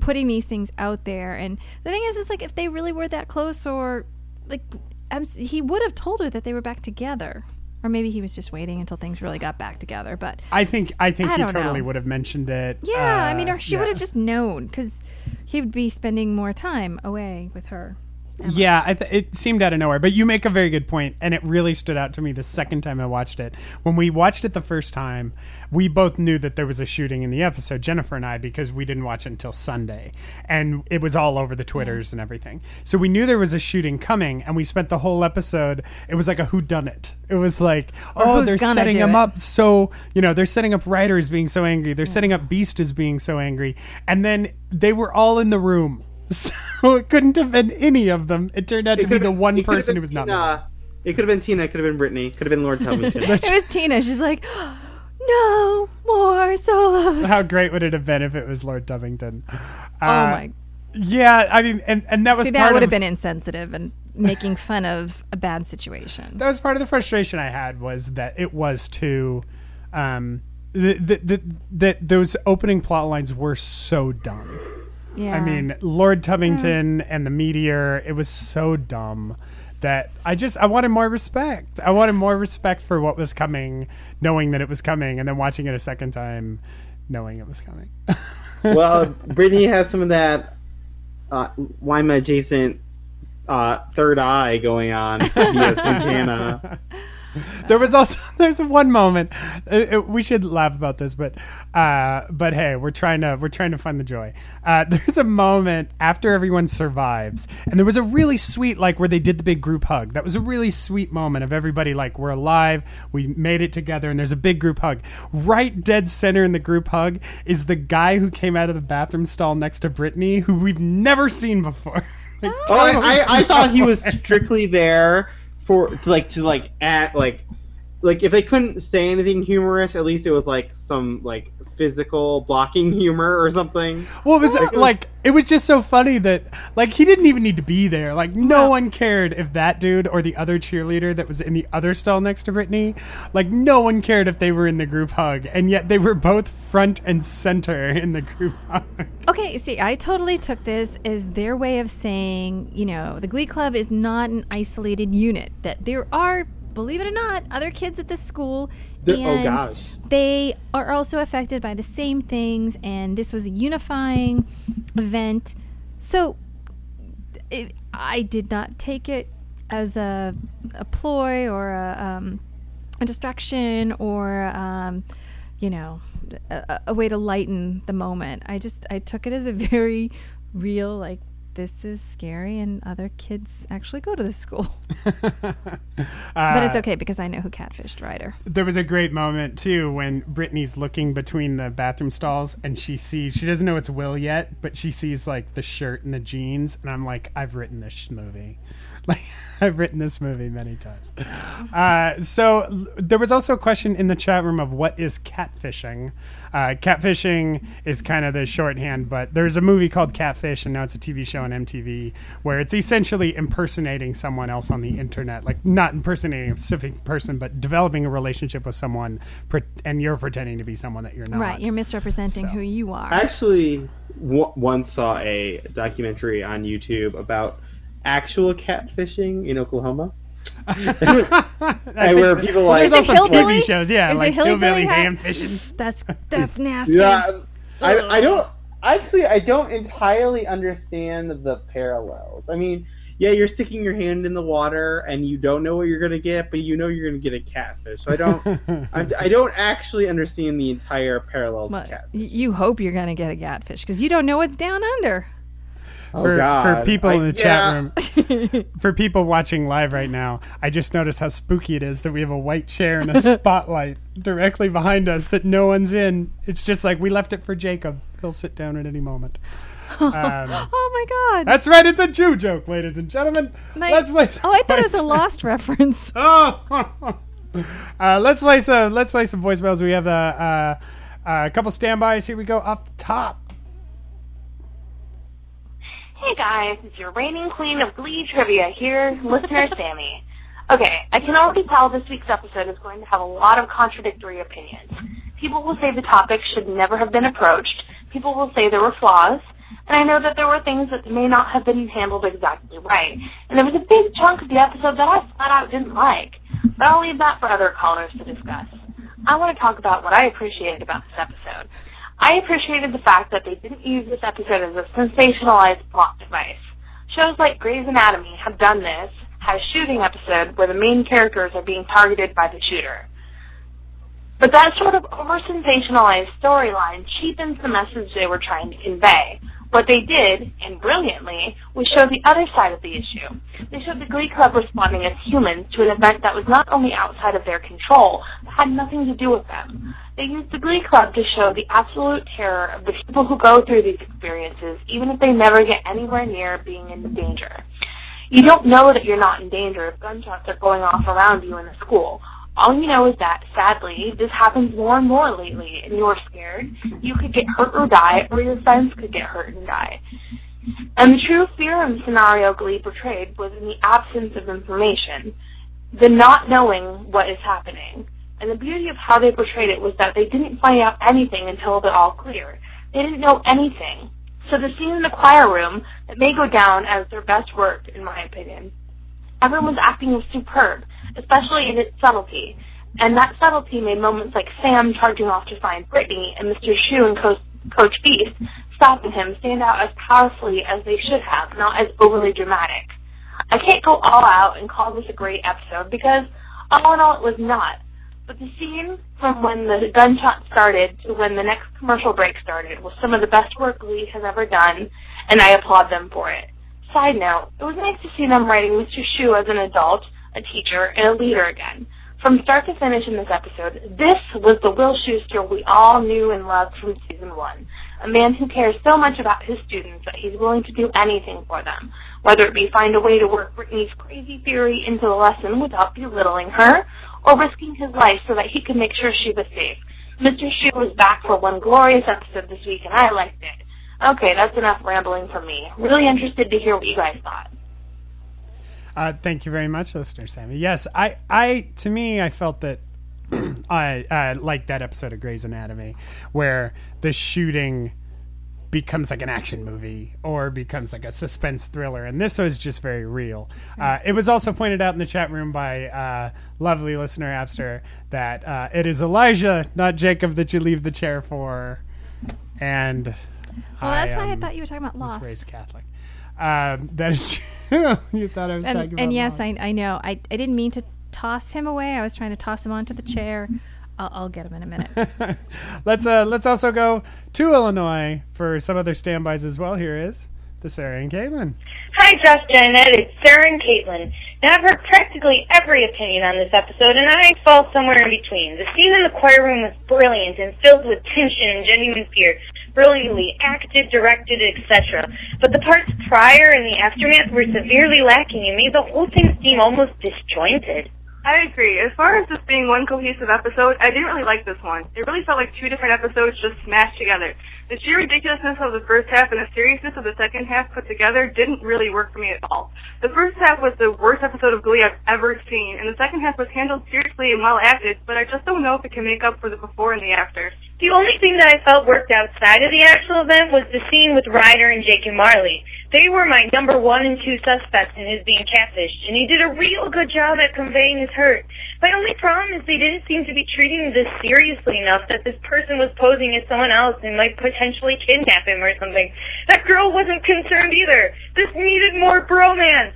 putting these things out there. And the thing is, it's like if they really were that close, or like he would have told her that they were back together, or maybe he was just waiting until things really got back together. But I think I think I he totally know. would have mentioned it. yeah, I Uh, mean, or she yeah. would have just known because he would be spending more time away with her. Yeah, I th- it seemed out of nowhere. But you make a very good point, and it really stood out to me the second time I watched it. When we watched it the first time, we both knew that there was a shooting in the episode, Jennifer and I, because we didn't watch it until Sunday, and it was all over the twitters and everything. So we knew there was a shooting coming, and we spent the whole episode. It was like a who done it. It was like, oh, they're setting him it. up so you know they're setting up Ryder's being so angry. They're setting up Beast as being so angry, and then they were all in the room. So it couldn't have been any of them. It turned out to be the been- one person who was not. in the room. Tina. It could have been Tina. It could have been Brittany. It Could have been Lord Covington. It was Tina. She's like, no more solos. How great would it have been if it was Lord Tubbington? Uh, oh my! Yeah, I mean, and and that was See, part that would of have been insensitive and making fun of a bad situation. that was part of the frustration I had was that it was too. Um, that that that that those opening plot lines were so dumb. Yeah. I mean, Lord Tubbington and the meteor, it was so dumb that I just I wanted more respect. I wanted more respect for what was coming, knowing that it was coming, and then watching it a second time, knowing it was coming. well, Brittany has some of that uh, Lima adjacent uh, third eye going on via Santana. there was also there's one moment uh, uh, we should laugh about this but uh but hey we're trying to we're trying to find the joy. Uh there's a moment after everyone survives and there was a really sweet like where they did the big group hug. That was a really sweet moment of everybody like we're alive we made it together and there's a big group hug. Right dead center in the group hug is the guy who came out of the bathroom stall next to Brittany who we've never seen before. Like, Oh, I, I, I thought he was strictly there for to like to like at like like if they couldn't say anything humorous, at least it was like some like physical blocking humor or something. Well, it was Like, it was- like it was just so funny that like he didn't even need to be there. Like no one cared if that dude or the other cheerleader that was in the other stall next to Brittany, like no one cared if they were in the group hug, and yet they were both front and center in the group hug. Okay, see, I totally took this as their way of saying, you know, the Glee Club is not an isolated unit. That there are, believe it or not, other kids at this school. There- oh, and gosh. They are also affected by the same things, and this was a unifying event. So it, I did not take it as a, a ploy or a, um, a distraction or, um, you know, a, a way to lighten the moment. I just I took it as a very real like this is scary and other kids actually go to this school. but it's uh, okay because I know who catfished Ryder. There was a great moment too when Brittany's looking between the bathroom stalls and she sees she doesn't know it's Will yet, but she sees like the shirt and the jeans, and I'm like, I've written this sh- movie. Like I've written this movie many times. Uh, so there was also a question in the chat room of what is catfishing. Uh, catfishing is kind of the shorthand, but there's a movie called Catfish, and now it's a TV show on MTV where it's essentially impersonating someone else on the internet, like not impersonating a specific person, but developing a relationship with someone, pre- and you're pretending to be someone that you're not. Right, you're misrepresenting So. who you are. I actually w- once saw a documentary on YouTube about actual catfishing in Oklahoma. and where people like There's also? TV shows, yeah, Is it like hillbilly hillbilly hat? ham fishing. That's that's nasty. Yeah, I, I don't actually. I don't entirely understand the parallels. I mean, yeah, you're sticking your hand in the water and you don't know what you're gonna get, but you know you're gonna get a catfish. So I don't. I, I don't actually understand the entire parallels But to y- catfish. you hope you're gonna get a catfish because you don't know what's down under. Oh for, God! for people I- in the yeah. chat room, for people watching live right now, I just noticed how spooky it is that we have a white chair and a spotlight directly behind us that no one's in. It's just like we left it for Jacob. He'll sit down at any moment. Um, Oh my god! that's right, it's a Jew joke, ladies and gentlemen. Nice. Let's play. Oh, I thought it was a lost reference. Oh, uh, let's play some. Let's play some voicemails. We have a, a, a couple standbys. Here we go up top. Hey guys, it's your reigning queen of Glee trivia here, listener Sammy. Okay, I can already tell this week's episode is going to have a lot of contradictory opinions. People will say the topic should never have been approached. People will say there were flaws. And I know that there were things that may not have been handled exactly right. And there was a big chunk of the episode that I flat out didn't like. But I'll leave that for other callers to discuss. I want to talk about what I appreciated about this episode. I appreciated the fact that they didn't use this episode as a sensationalized plot device. Shows like Grey's Anatomy have done this, had a shooting episode where the main characters are being targeted by the shooter. But that sort of over-sensationalized storyline cheapens the message they were trying to convey. What they did, and brilliantly, was show the other side of the issue. They showed the Glee Club responding as humans to an event that was not only outside of their control, but had nothing to do with them. They used the Glee Club to show the absolute terror of the people who go through these experiences, even if they never get anywhere near being in danger. You don't know that you're not in danger if gunshots are going off around you in a school. All you know is that, sadly, this happens more and more lately, and you're scared. You could get hurt or die, or your friends could get hurt and die. And the true fear and scenario Glee portrayed was in the absence of information, the not knowing what is happening. And the beauty of how they portrayed it was that they didn't find out anything until it all clear. They didn't know anything. So the scene in the choir room that may go down as their best work, in my opinion, everyone's acting was superb, especially in its subtlety. And that subtlety made moments like Sam charging off to find Brittany and Mr. Schue and Co- Coach Beast stopping him stand out as powerfully as they should have, not as overly dramatic. I can't go all out and call this a great episode because all in all it was not. But the scene from when the gunshot started to when the next commercial break started was some of the best work Glee has ever done, and I applaud them for it. Side note, it was nice to see them writing Mr. Schue as an adult, a teacher, and a leader again. From start to finish in this episode, this was the Will Schuester we all knew and loved from season one. A man who cares so much about his students that he's willing to do anything for them, whether it be find a way to work Brittany's crazy theory into the lesson without belittling her, or risking his life so that he could make sure she was safe. Mr. Schue was back for one glorious episode this week, and I liked it. Okay, that's enough rambling from me. Really interested to hear what you guys thought. Uh, thank you very much, listener Sammy. Yes, I, I, to me, I felt that I uh, liked that episode of Grey's Anatomy where the shooting becomes like an action movie or becomes like a suspense thriller, and this was just very real. Uh, it was also pointed out in the chat room by uh, lovely listener Abster that uh, it is Elijah, not Jacob, that you leave the chair for, and Well, that's why I um, thought you were talking about was raised Catholic. Um, that is true. you thought I was talking And, about and yes, Lost. I, I know. I, I didn't mean to toss him away. I was trying to toss him onto the chair. I'll, I'll get him in a minute. let's uh let's also go to Illinois for some other standbys as well. Here is the Sarah and Caitlin. Hi, Justin and Ed. It's Sarah and Caitlin. Now, I've heard practically every opinion on this episode, and I fall somewhere in between. The scene in the choir room was brilliant and filled with tension and genuine fear. Brilliantly acted, directed, etc. But the parts prior and the aftermath were severely lacking and made the whole thing seem almost disjointed. I agree. As far as this being one cohesive episode, I didn't really like this one. It really felt like two different episodes just smashed together. The sheer ridiculousness of the first half and the seriousness of the second half put together didn't really work for me at all. The first half was the worst episode of Glee I've ever seen, and the second half was handled seriously and well acted, but I just don't know if it can make up for the before and the after. The only thing that I felt worked outside of the actual event was the scene with Ryder and Jake and Marley. They were my number one and two suspects in his being catfished, and he did a real good job at conveying his hurt. My only problem is they didn't seem to be treating this seriously enough that this person was posing as someone else and might potentially kidnap him or something. That girl wasn't concerned either. This needed more bromance.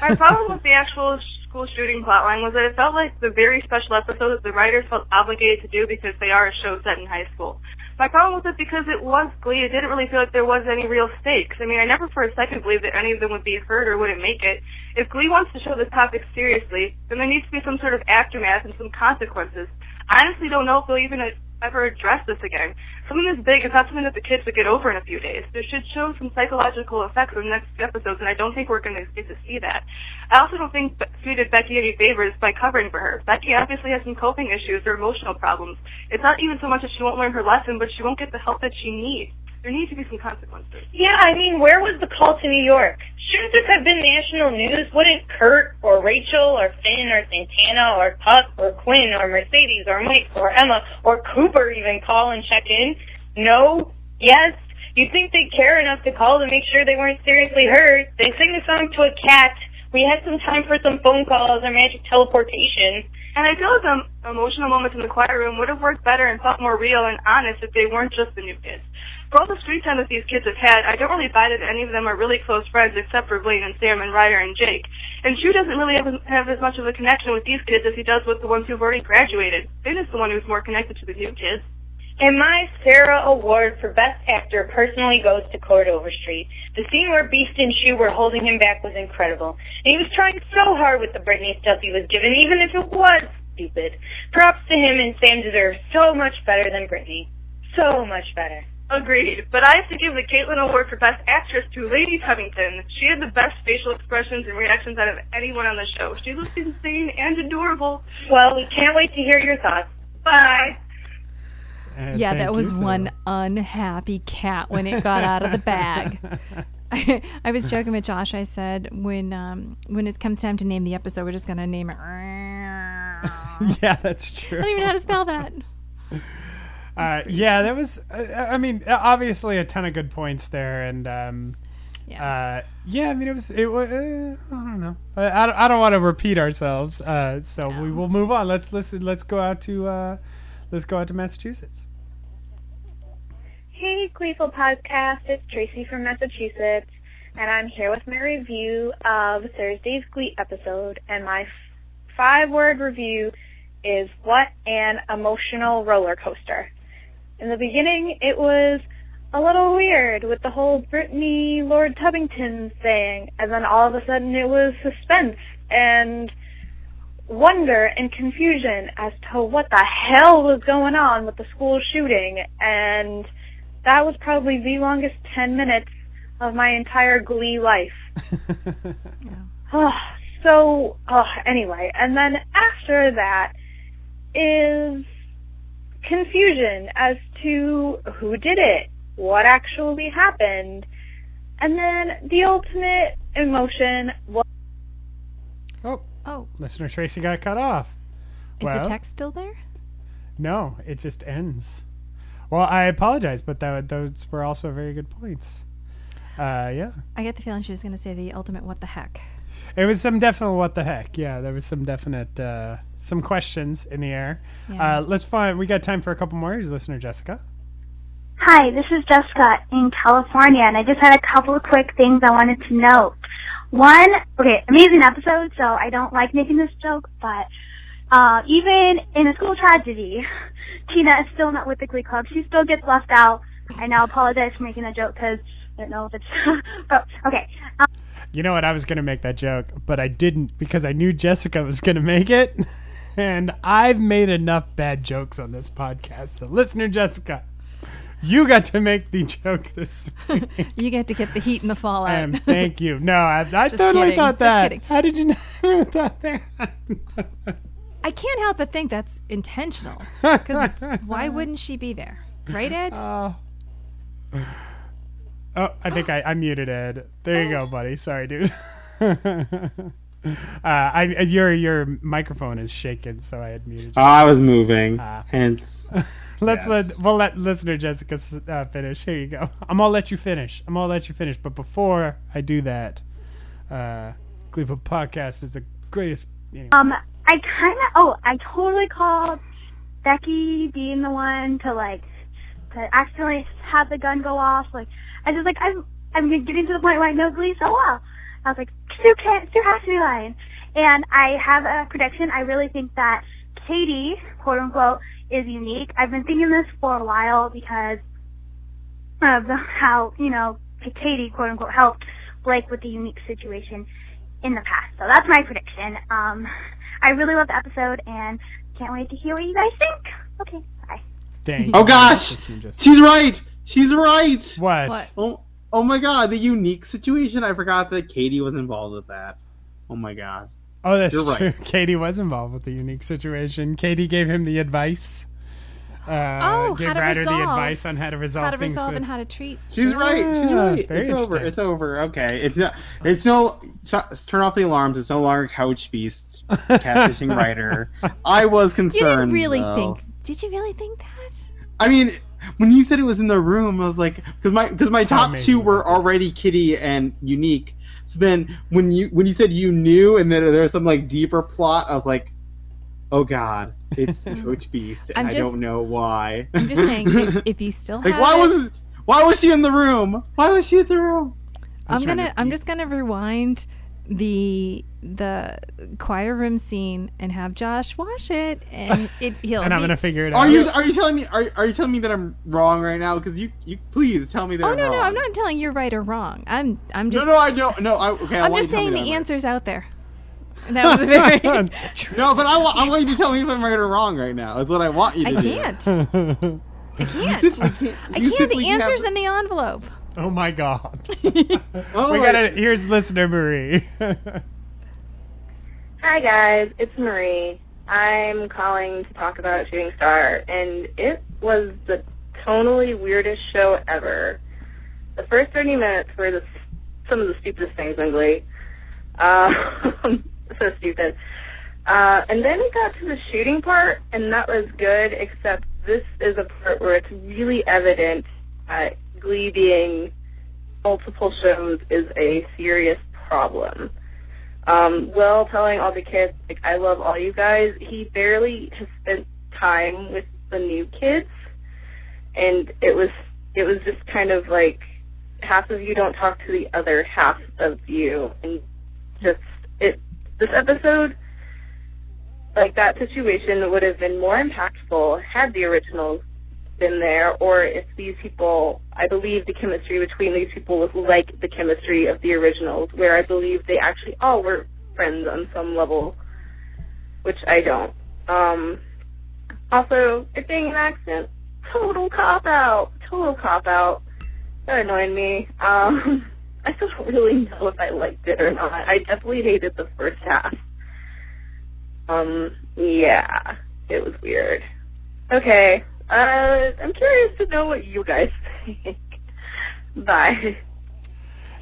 My problem with the actual school shooting plotline was that it felt like the very special episode that the writers felt obligated to do because they are a show set in high school. My problem was that because it was Glee, it didn't really feel like there was any real stakes. I mean, I never for a second believed that any of them would be hurt or wouldn't make it. If Glee wants to show this topic seriously, then there needs to be some sort of aftermath and some consequences. I honestly don't know if they'll even ever address this again. Something this big is not something that the kids would get over in a few days. They should show some psychological effects in the next episodes, and I don't think we're going to get to see that. I also don't think Sue did Becky any favors by covering for her. Becky obviously has some coping issues or emotional problems. It's not even so much that she won't learn her lesson, but she won't get the help that she needs. There need to be some consequences. Yeah, I mean, where was the call to New York? Shouldn't this have been national news? Wouldn't Kurt or Rachel or Finn or Santana or Puck or Quinn or Mercedes or Mike or Emma or Cooper even call and check in? No? Yes? You'd think they'd care enough to call to make sure they weren't seriously hurt. They sing the song to a cat. We had some time for some phone calls or magic teleportation. And I feel like the emotional moments in the choir room would have worked better and felt more real and honest if they weren't just the new kids. For all the screen time that these kids have had, I don't really buy that any of them are really close friends except for Blaine and Sam and Ryder and Jake. And Schue doesn't really have, have as much of a connection with these kids as he does with the ones who've already graduated. Finn is the one who's more connected to the new kids. And my Sarah Award for Best Actor personally goes to Chord Overstreet. The scene where Beast and Schue were holding him back was incredible. And he was trying so hard with the Brittany stuff he was given, even if it was stupid. Props to him and Sam deserve so much better than Brittany. So much better. Agreed. But I have to give the Caitlin Award for Best Actress to Lady Covington. She had the best facial expressions and reactions out of anyone on the show. She looked insane and adorable. Well, we can't wait to hear your thoughts. Bye. Yeah, that was one unhappy cat when it got out of the bag. I, I was joking with Josh. I said when um, when it comes time to name the episode, we're just gonna name it. Yeah, that's true. I don't even know how to spell that. Uh, yeah, that was. Uh, I mean, obviously a ton of good points there, and um, Yeah. uh, yeah, I mean it was. It was. Uh, I don't know. I, I don't, I don't want to repeat ourselves, uh, so we will move on. Let's listen. Let's go out to. Uh, let's go out to Massachusetts. Hey, Gleeful Podcast. It's Tracy from Massachusetts, and I'm here with my review of Thursday's Glee episode. And my f- five word review is What an Emotional Roller Coaster. In the beginning, it was a little weird with the whole Brittany Lord Tubbington thing, and then all of a sudden it was suspense and wonder and confusion as to what the hell was going on with the school shooting and that was probably the longest 10 minutes of my entire glee life. Oh, so, oh, anyway, and then after that is confusion as to who did it, what actually happened, and then the ultimate emotion was Oh, Oh, listener Tracy got cut off. is Well, the text still there? No, it just ends. Well, I apologize, but that, those were also very good points. Uh, yeah. I get the feeling she was going to say the ultimate what the heck. It was some definite what the heck. Yeah, there was some definite uh, some questions in the air. Yeah. Uh, let's find. We got time for a couple more. Here's listener Jessica. Hi, this is Jessica in California, and I just had a couple of quick things I wanted to note. One, okay, amazing episode, so I don't like making this joke, but uh, even in a school tragedy, Tina is still not with the Glee Club. She still gets left out. I now apologize for making a joke because I don't know if it's. but, okay. Um, You know what? I was gonna make that joke, but I didn't because I knew Jessica was gonna make it, and I've made enough bad jokes on this podcast. So, listener Jessica, You got to make the joke this week. You get to get the heat and the fallout. and thank you. No, I, I totally kidding, thought just that. kidding. How did you never thought that? I can't help but think that's intentional. Because why wouldn't she be there? Right, Ed? Oh. Oh, I think I, I muted Ed. There you go, buddy. Sorry, dude. uh, I your your microphone is shaking, so I had muted. Oh, I was moving. Ah. Hence, Let's yes. let we'll let listener Jessica uh, finish. Here you go. I'm gonna let you finish. I'm gonna let you finish. But before I do that, uh, Cleveland podcast is the greatest. Anyway. Um, I kind of oh, I totally called Becky being the one to like to accidentally have the gun go off. Like I just like I'm I'm getting to the point where I know Glee so well. I was like, Sue can't, Sue has to be lying. And I have a prediction. I really think that Katie, quote unquote, is unique. I've been thinking this for a while because of how you know Katie, quote unquote, helped Blake with the unique situation in the past. So that's my prediction. Um, I really love the episode and can't wait to hear what you guys think. Okay, bye. Thank oh gosh, she's right. She's right. What? What? Oh, oh my god, the unique situation. I forgot that Katie was involved with that. Oh my god. Oh, that's You're true. right. Katie was involved with the unique situation. Katie gave him the advice. Uh, Oh, gave how to Ryder the resolve. advice on how to resolve how to things resolve with- and how to treat. She's right. She's right. very It's over. It's over. Okay. It's not. It's no. s- Turn off the alarms. It's no longer Coach Beast catfishing Ryder. I was You concerned. didn't really though. think. Did you really think that? I mean, when you said it was in the room, I was like, because my because my top amazing two were already Kitty and Unique. So then when you when you said you knew, and then there was some like deeper plot, I was like, oh god, it's Coach Beast, and I'm I don't know why. I'm just saying, if, if you still like have why it, was why was she in the room? Why was she in the room? I was I'm gonna to- I'm just gonna rewind the the choir room scene and have Josh watch it and it he'll and I'm gonna figure it out. Are you are you telling me are, are you telling me that I'm wrong right now? Because you you please tell me that Oh I'm no wrong. no I'm not telling you're right or wrong. I'm I'm just no no I don't no I okay I I'm want just you to tell saying the that I'm right. answer's out there. And that was a very No, but I want I want you to tell me if I'm right or wrong right now. That's what I want you to I do. can't. I can't. I can't. I can't. simply The answer's have- in the envelope. oh my god. Oh, we got it. Here's listener Marie. Hi guys, it's Marie. I'm calling to talk about Shooting Star, and it was the tonally weirdest show ever. The first 30 minutes were the, some of the stupidest things in Glee. Uh, so stupid. Uh, and then we got to the shooting part, and that was good, except this is a part where it's really evident that Glee being multiple shows is a serious problem um, Will telling all the kids, like, I love all you guys, he barely has spent time with the new kids. And it was, it was just kind of like, half of you don't talk to the other half of you. And just, it, this episode, like, that situation would have been more impactful had the originals been there, or if these people, I believe the chemistry between these people was like the chemistry of the originals, where I believe they actually all were friends on some level, which I don't. Um, also, it being an accent, total cop out, total cop out. That annoyed me. Um, I don't really know if I liked it or not. I definitely hated the first half. Um, yeah, it was weird. Okay, uh, I'm curious to know what you guys think. Bye.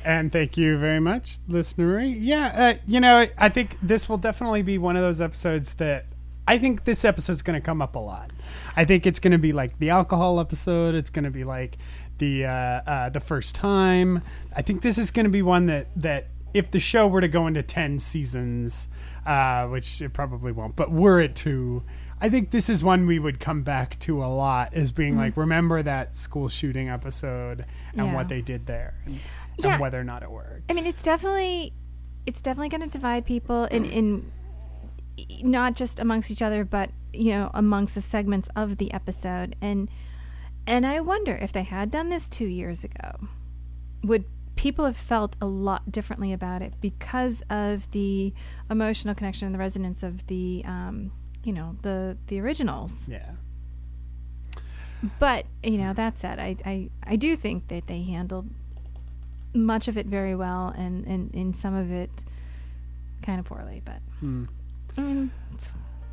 And thank you very much, listener. Yeah, uh, you know, I think this will definitely be one of those episodes that I think this episode's going to come up a lot. I think it's going to be like the alcohol episode. It's going to be like the uh, uh, the first time. I think this is going to be one that that if the show were to go into ten seasons, uh, which it probably won't, but were it to. I think this is one we would come back to a lot as being Mhm. like, remember that school shooting episode and Yeah. what they did there. And, Yeah. and whether or not it worked. I mean, it's definitely it's definitely going to divide people in in not just amongst each other, but you know, amongst the segments of the episode. And and I wonder if they had done this two years ago, would people have felt a lot differently about it because of the emotional connection and the resonance of the um, you know the the originals. Yeah. but you know, that said, I, I, I do think that they handled much of it very well, and and in some of it, kind of poorly. But Hmm. I mean, it's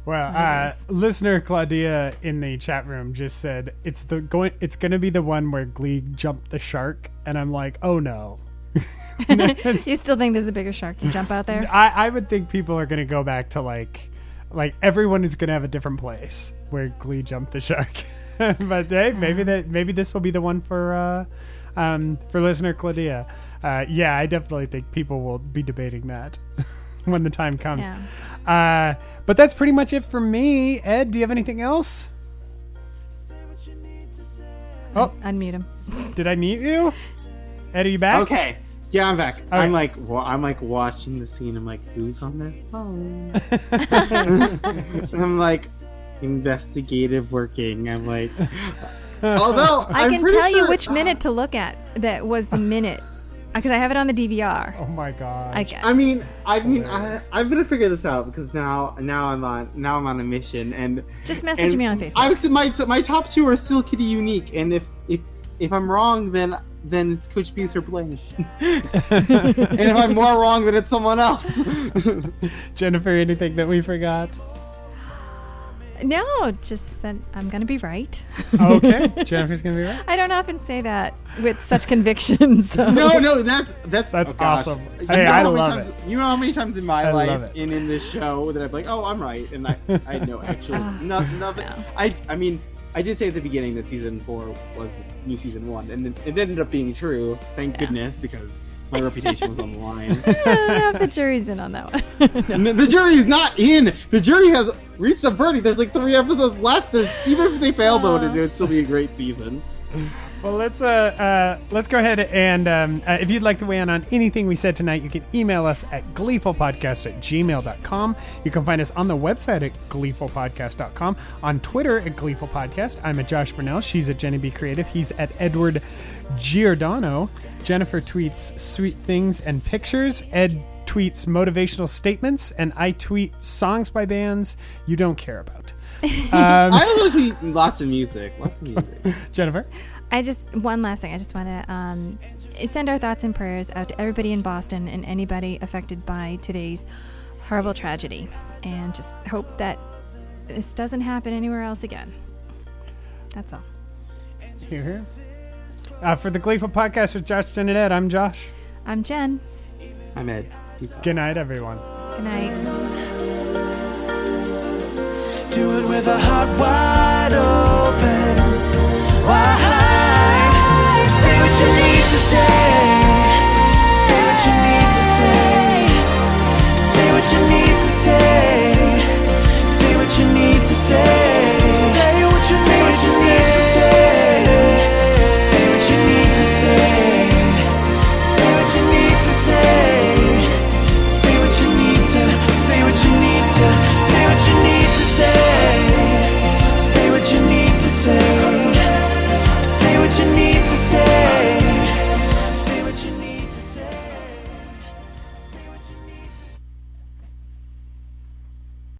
Well, it uh, listener Claudia in the chat room just said it's the going. It's going to be the one where Glee jumped the shark, and I'm like, oh no. you still think there's a bigger shark to jump out there? I, I would think people are going to go back to like, like everyone is going to have a different place where Glee jumped the shark. but hey, maybe that maybe this will be the one for uh, um, for listener Claudia. Uh, yeah, I definitely think people will be debating that when the time comes. Uh, but that's pretty much it for me. Ed, do you have anything else? Oh, unmute him. Did I mute you? Ed, are you back? Okay. Yeah, I'm back. Okay. I'm like, wa- I'm like watching the scene. I'm like, who's on their phone? I'm like, investigative working. I'm like, although I I'm can pretty tell you which minute to look at. That was the minute because I have it on the DVR. Oh my god! I. I mean, I mean, I, I'm gonna figure this out because now, now I'm on, now I'm on a mission, and Just message and me on Facebook. I'm my my top two are still Kitty Unique, and if if if I'm wrong, then then it's Coach Bees her blame, and if I'm more wrong, then it's someone else. Jennifer, anything that we forgot? No, just that I'm going to be right. Okay, Jennifer's gonna be right. I don't often say that with such conviction. So. no, no, that's that's That's oh awesome. You Hey, know I how many love times, You know how many times in my I life and in this show that I'm like, oh, I'm right, and I, I had no actual, Ah, no, nothing. I, I mean, I did say at the beginning that season four was the new season one, and it it ended up being true. Thank goodness, because my reputation was on the line. I don't know if the jury's in on that one. And the jury is not in. The jury has reached a verdict. There's like three episodes left. There's even if they fail though, it would still be a great season. Well, let's uh, uh let's go ahead and um, uh, if you'd like to weigh in on anything we said tonight, you can email us at gleefulpodcast at gmail.com. You can find us on the website at gleefulpodcast.com, on Twitter at gleefulpodcast. I'm at Josh Burnell. She's at Jenny B Creative. He's at Edward Giordano. Jennifer tweets sweet things and pictures. Ed tweets motivational statements, and I tweet songs by bands you don't care about. Um, I also tweet lots of music. Lots of music. Jennifer. I just one last thing. I just want to um, send our thoughts and prayers out to everybody in Boston and anybody affected by today's horrible tragedy, and just hope that this doesn't happen anywhere else again. That's all. Hear, hear. Uh, for the Gleeful Podcast with Josh, Jen, and Ed, I'm Josh. I'm Jen. I'm Ed. Good night, everyone. Good night. Do it with a heart wide open. Wide. Say what you need to say. Say what you need to say. Say what you need to say. Say what you need to say.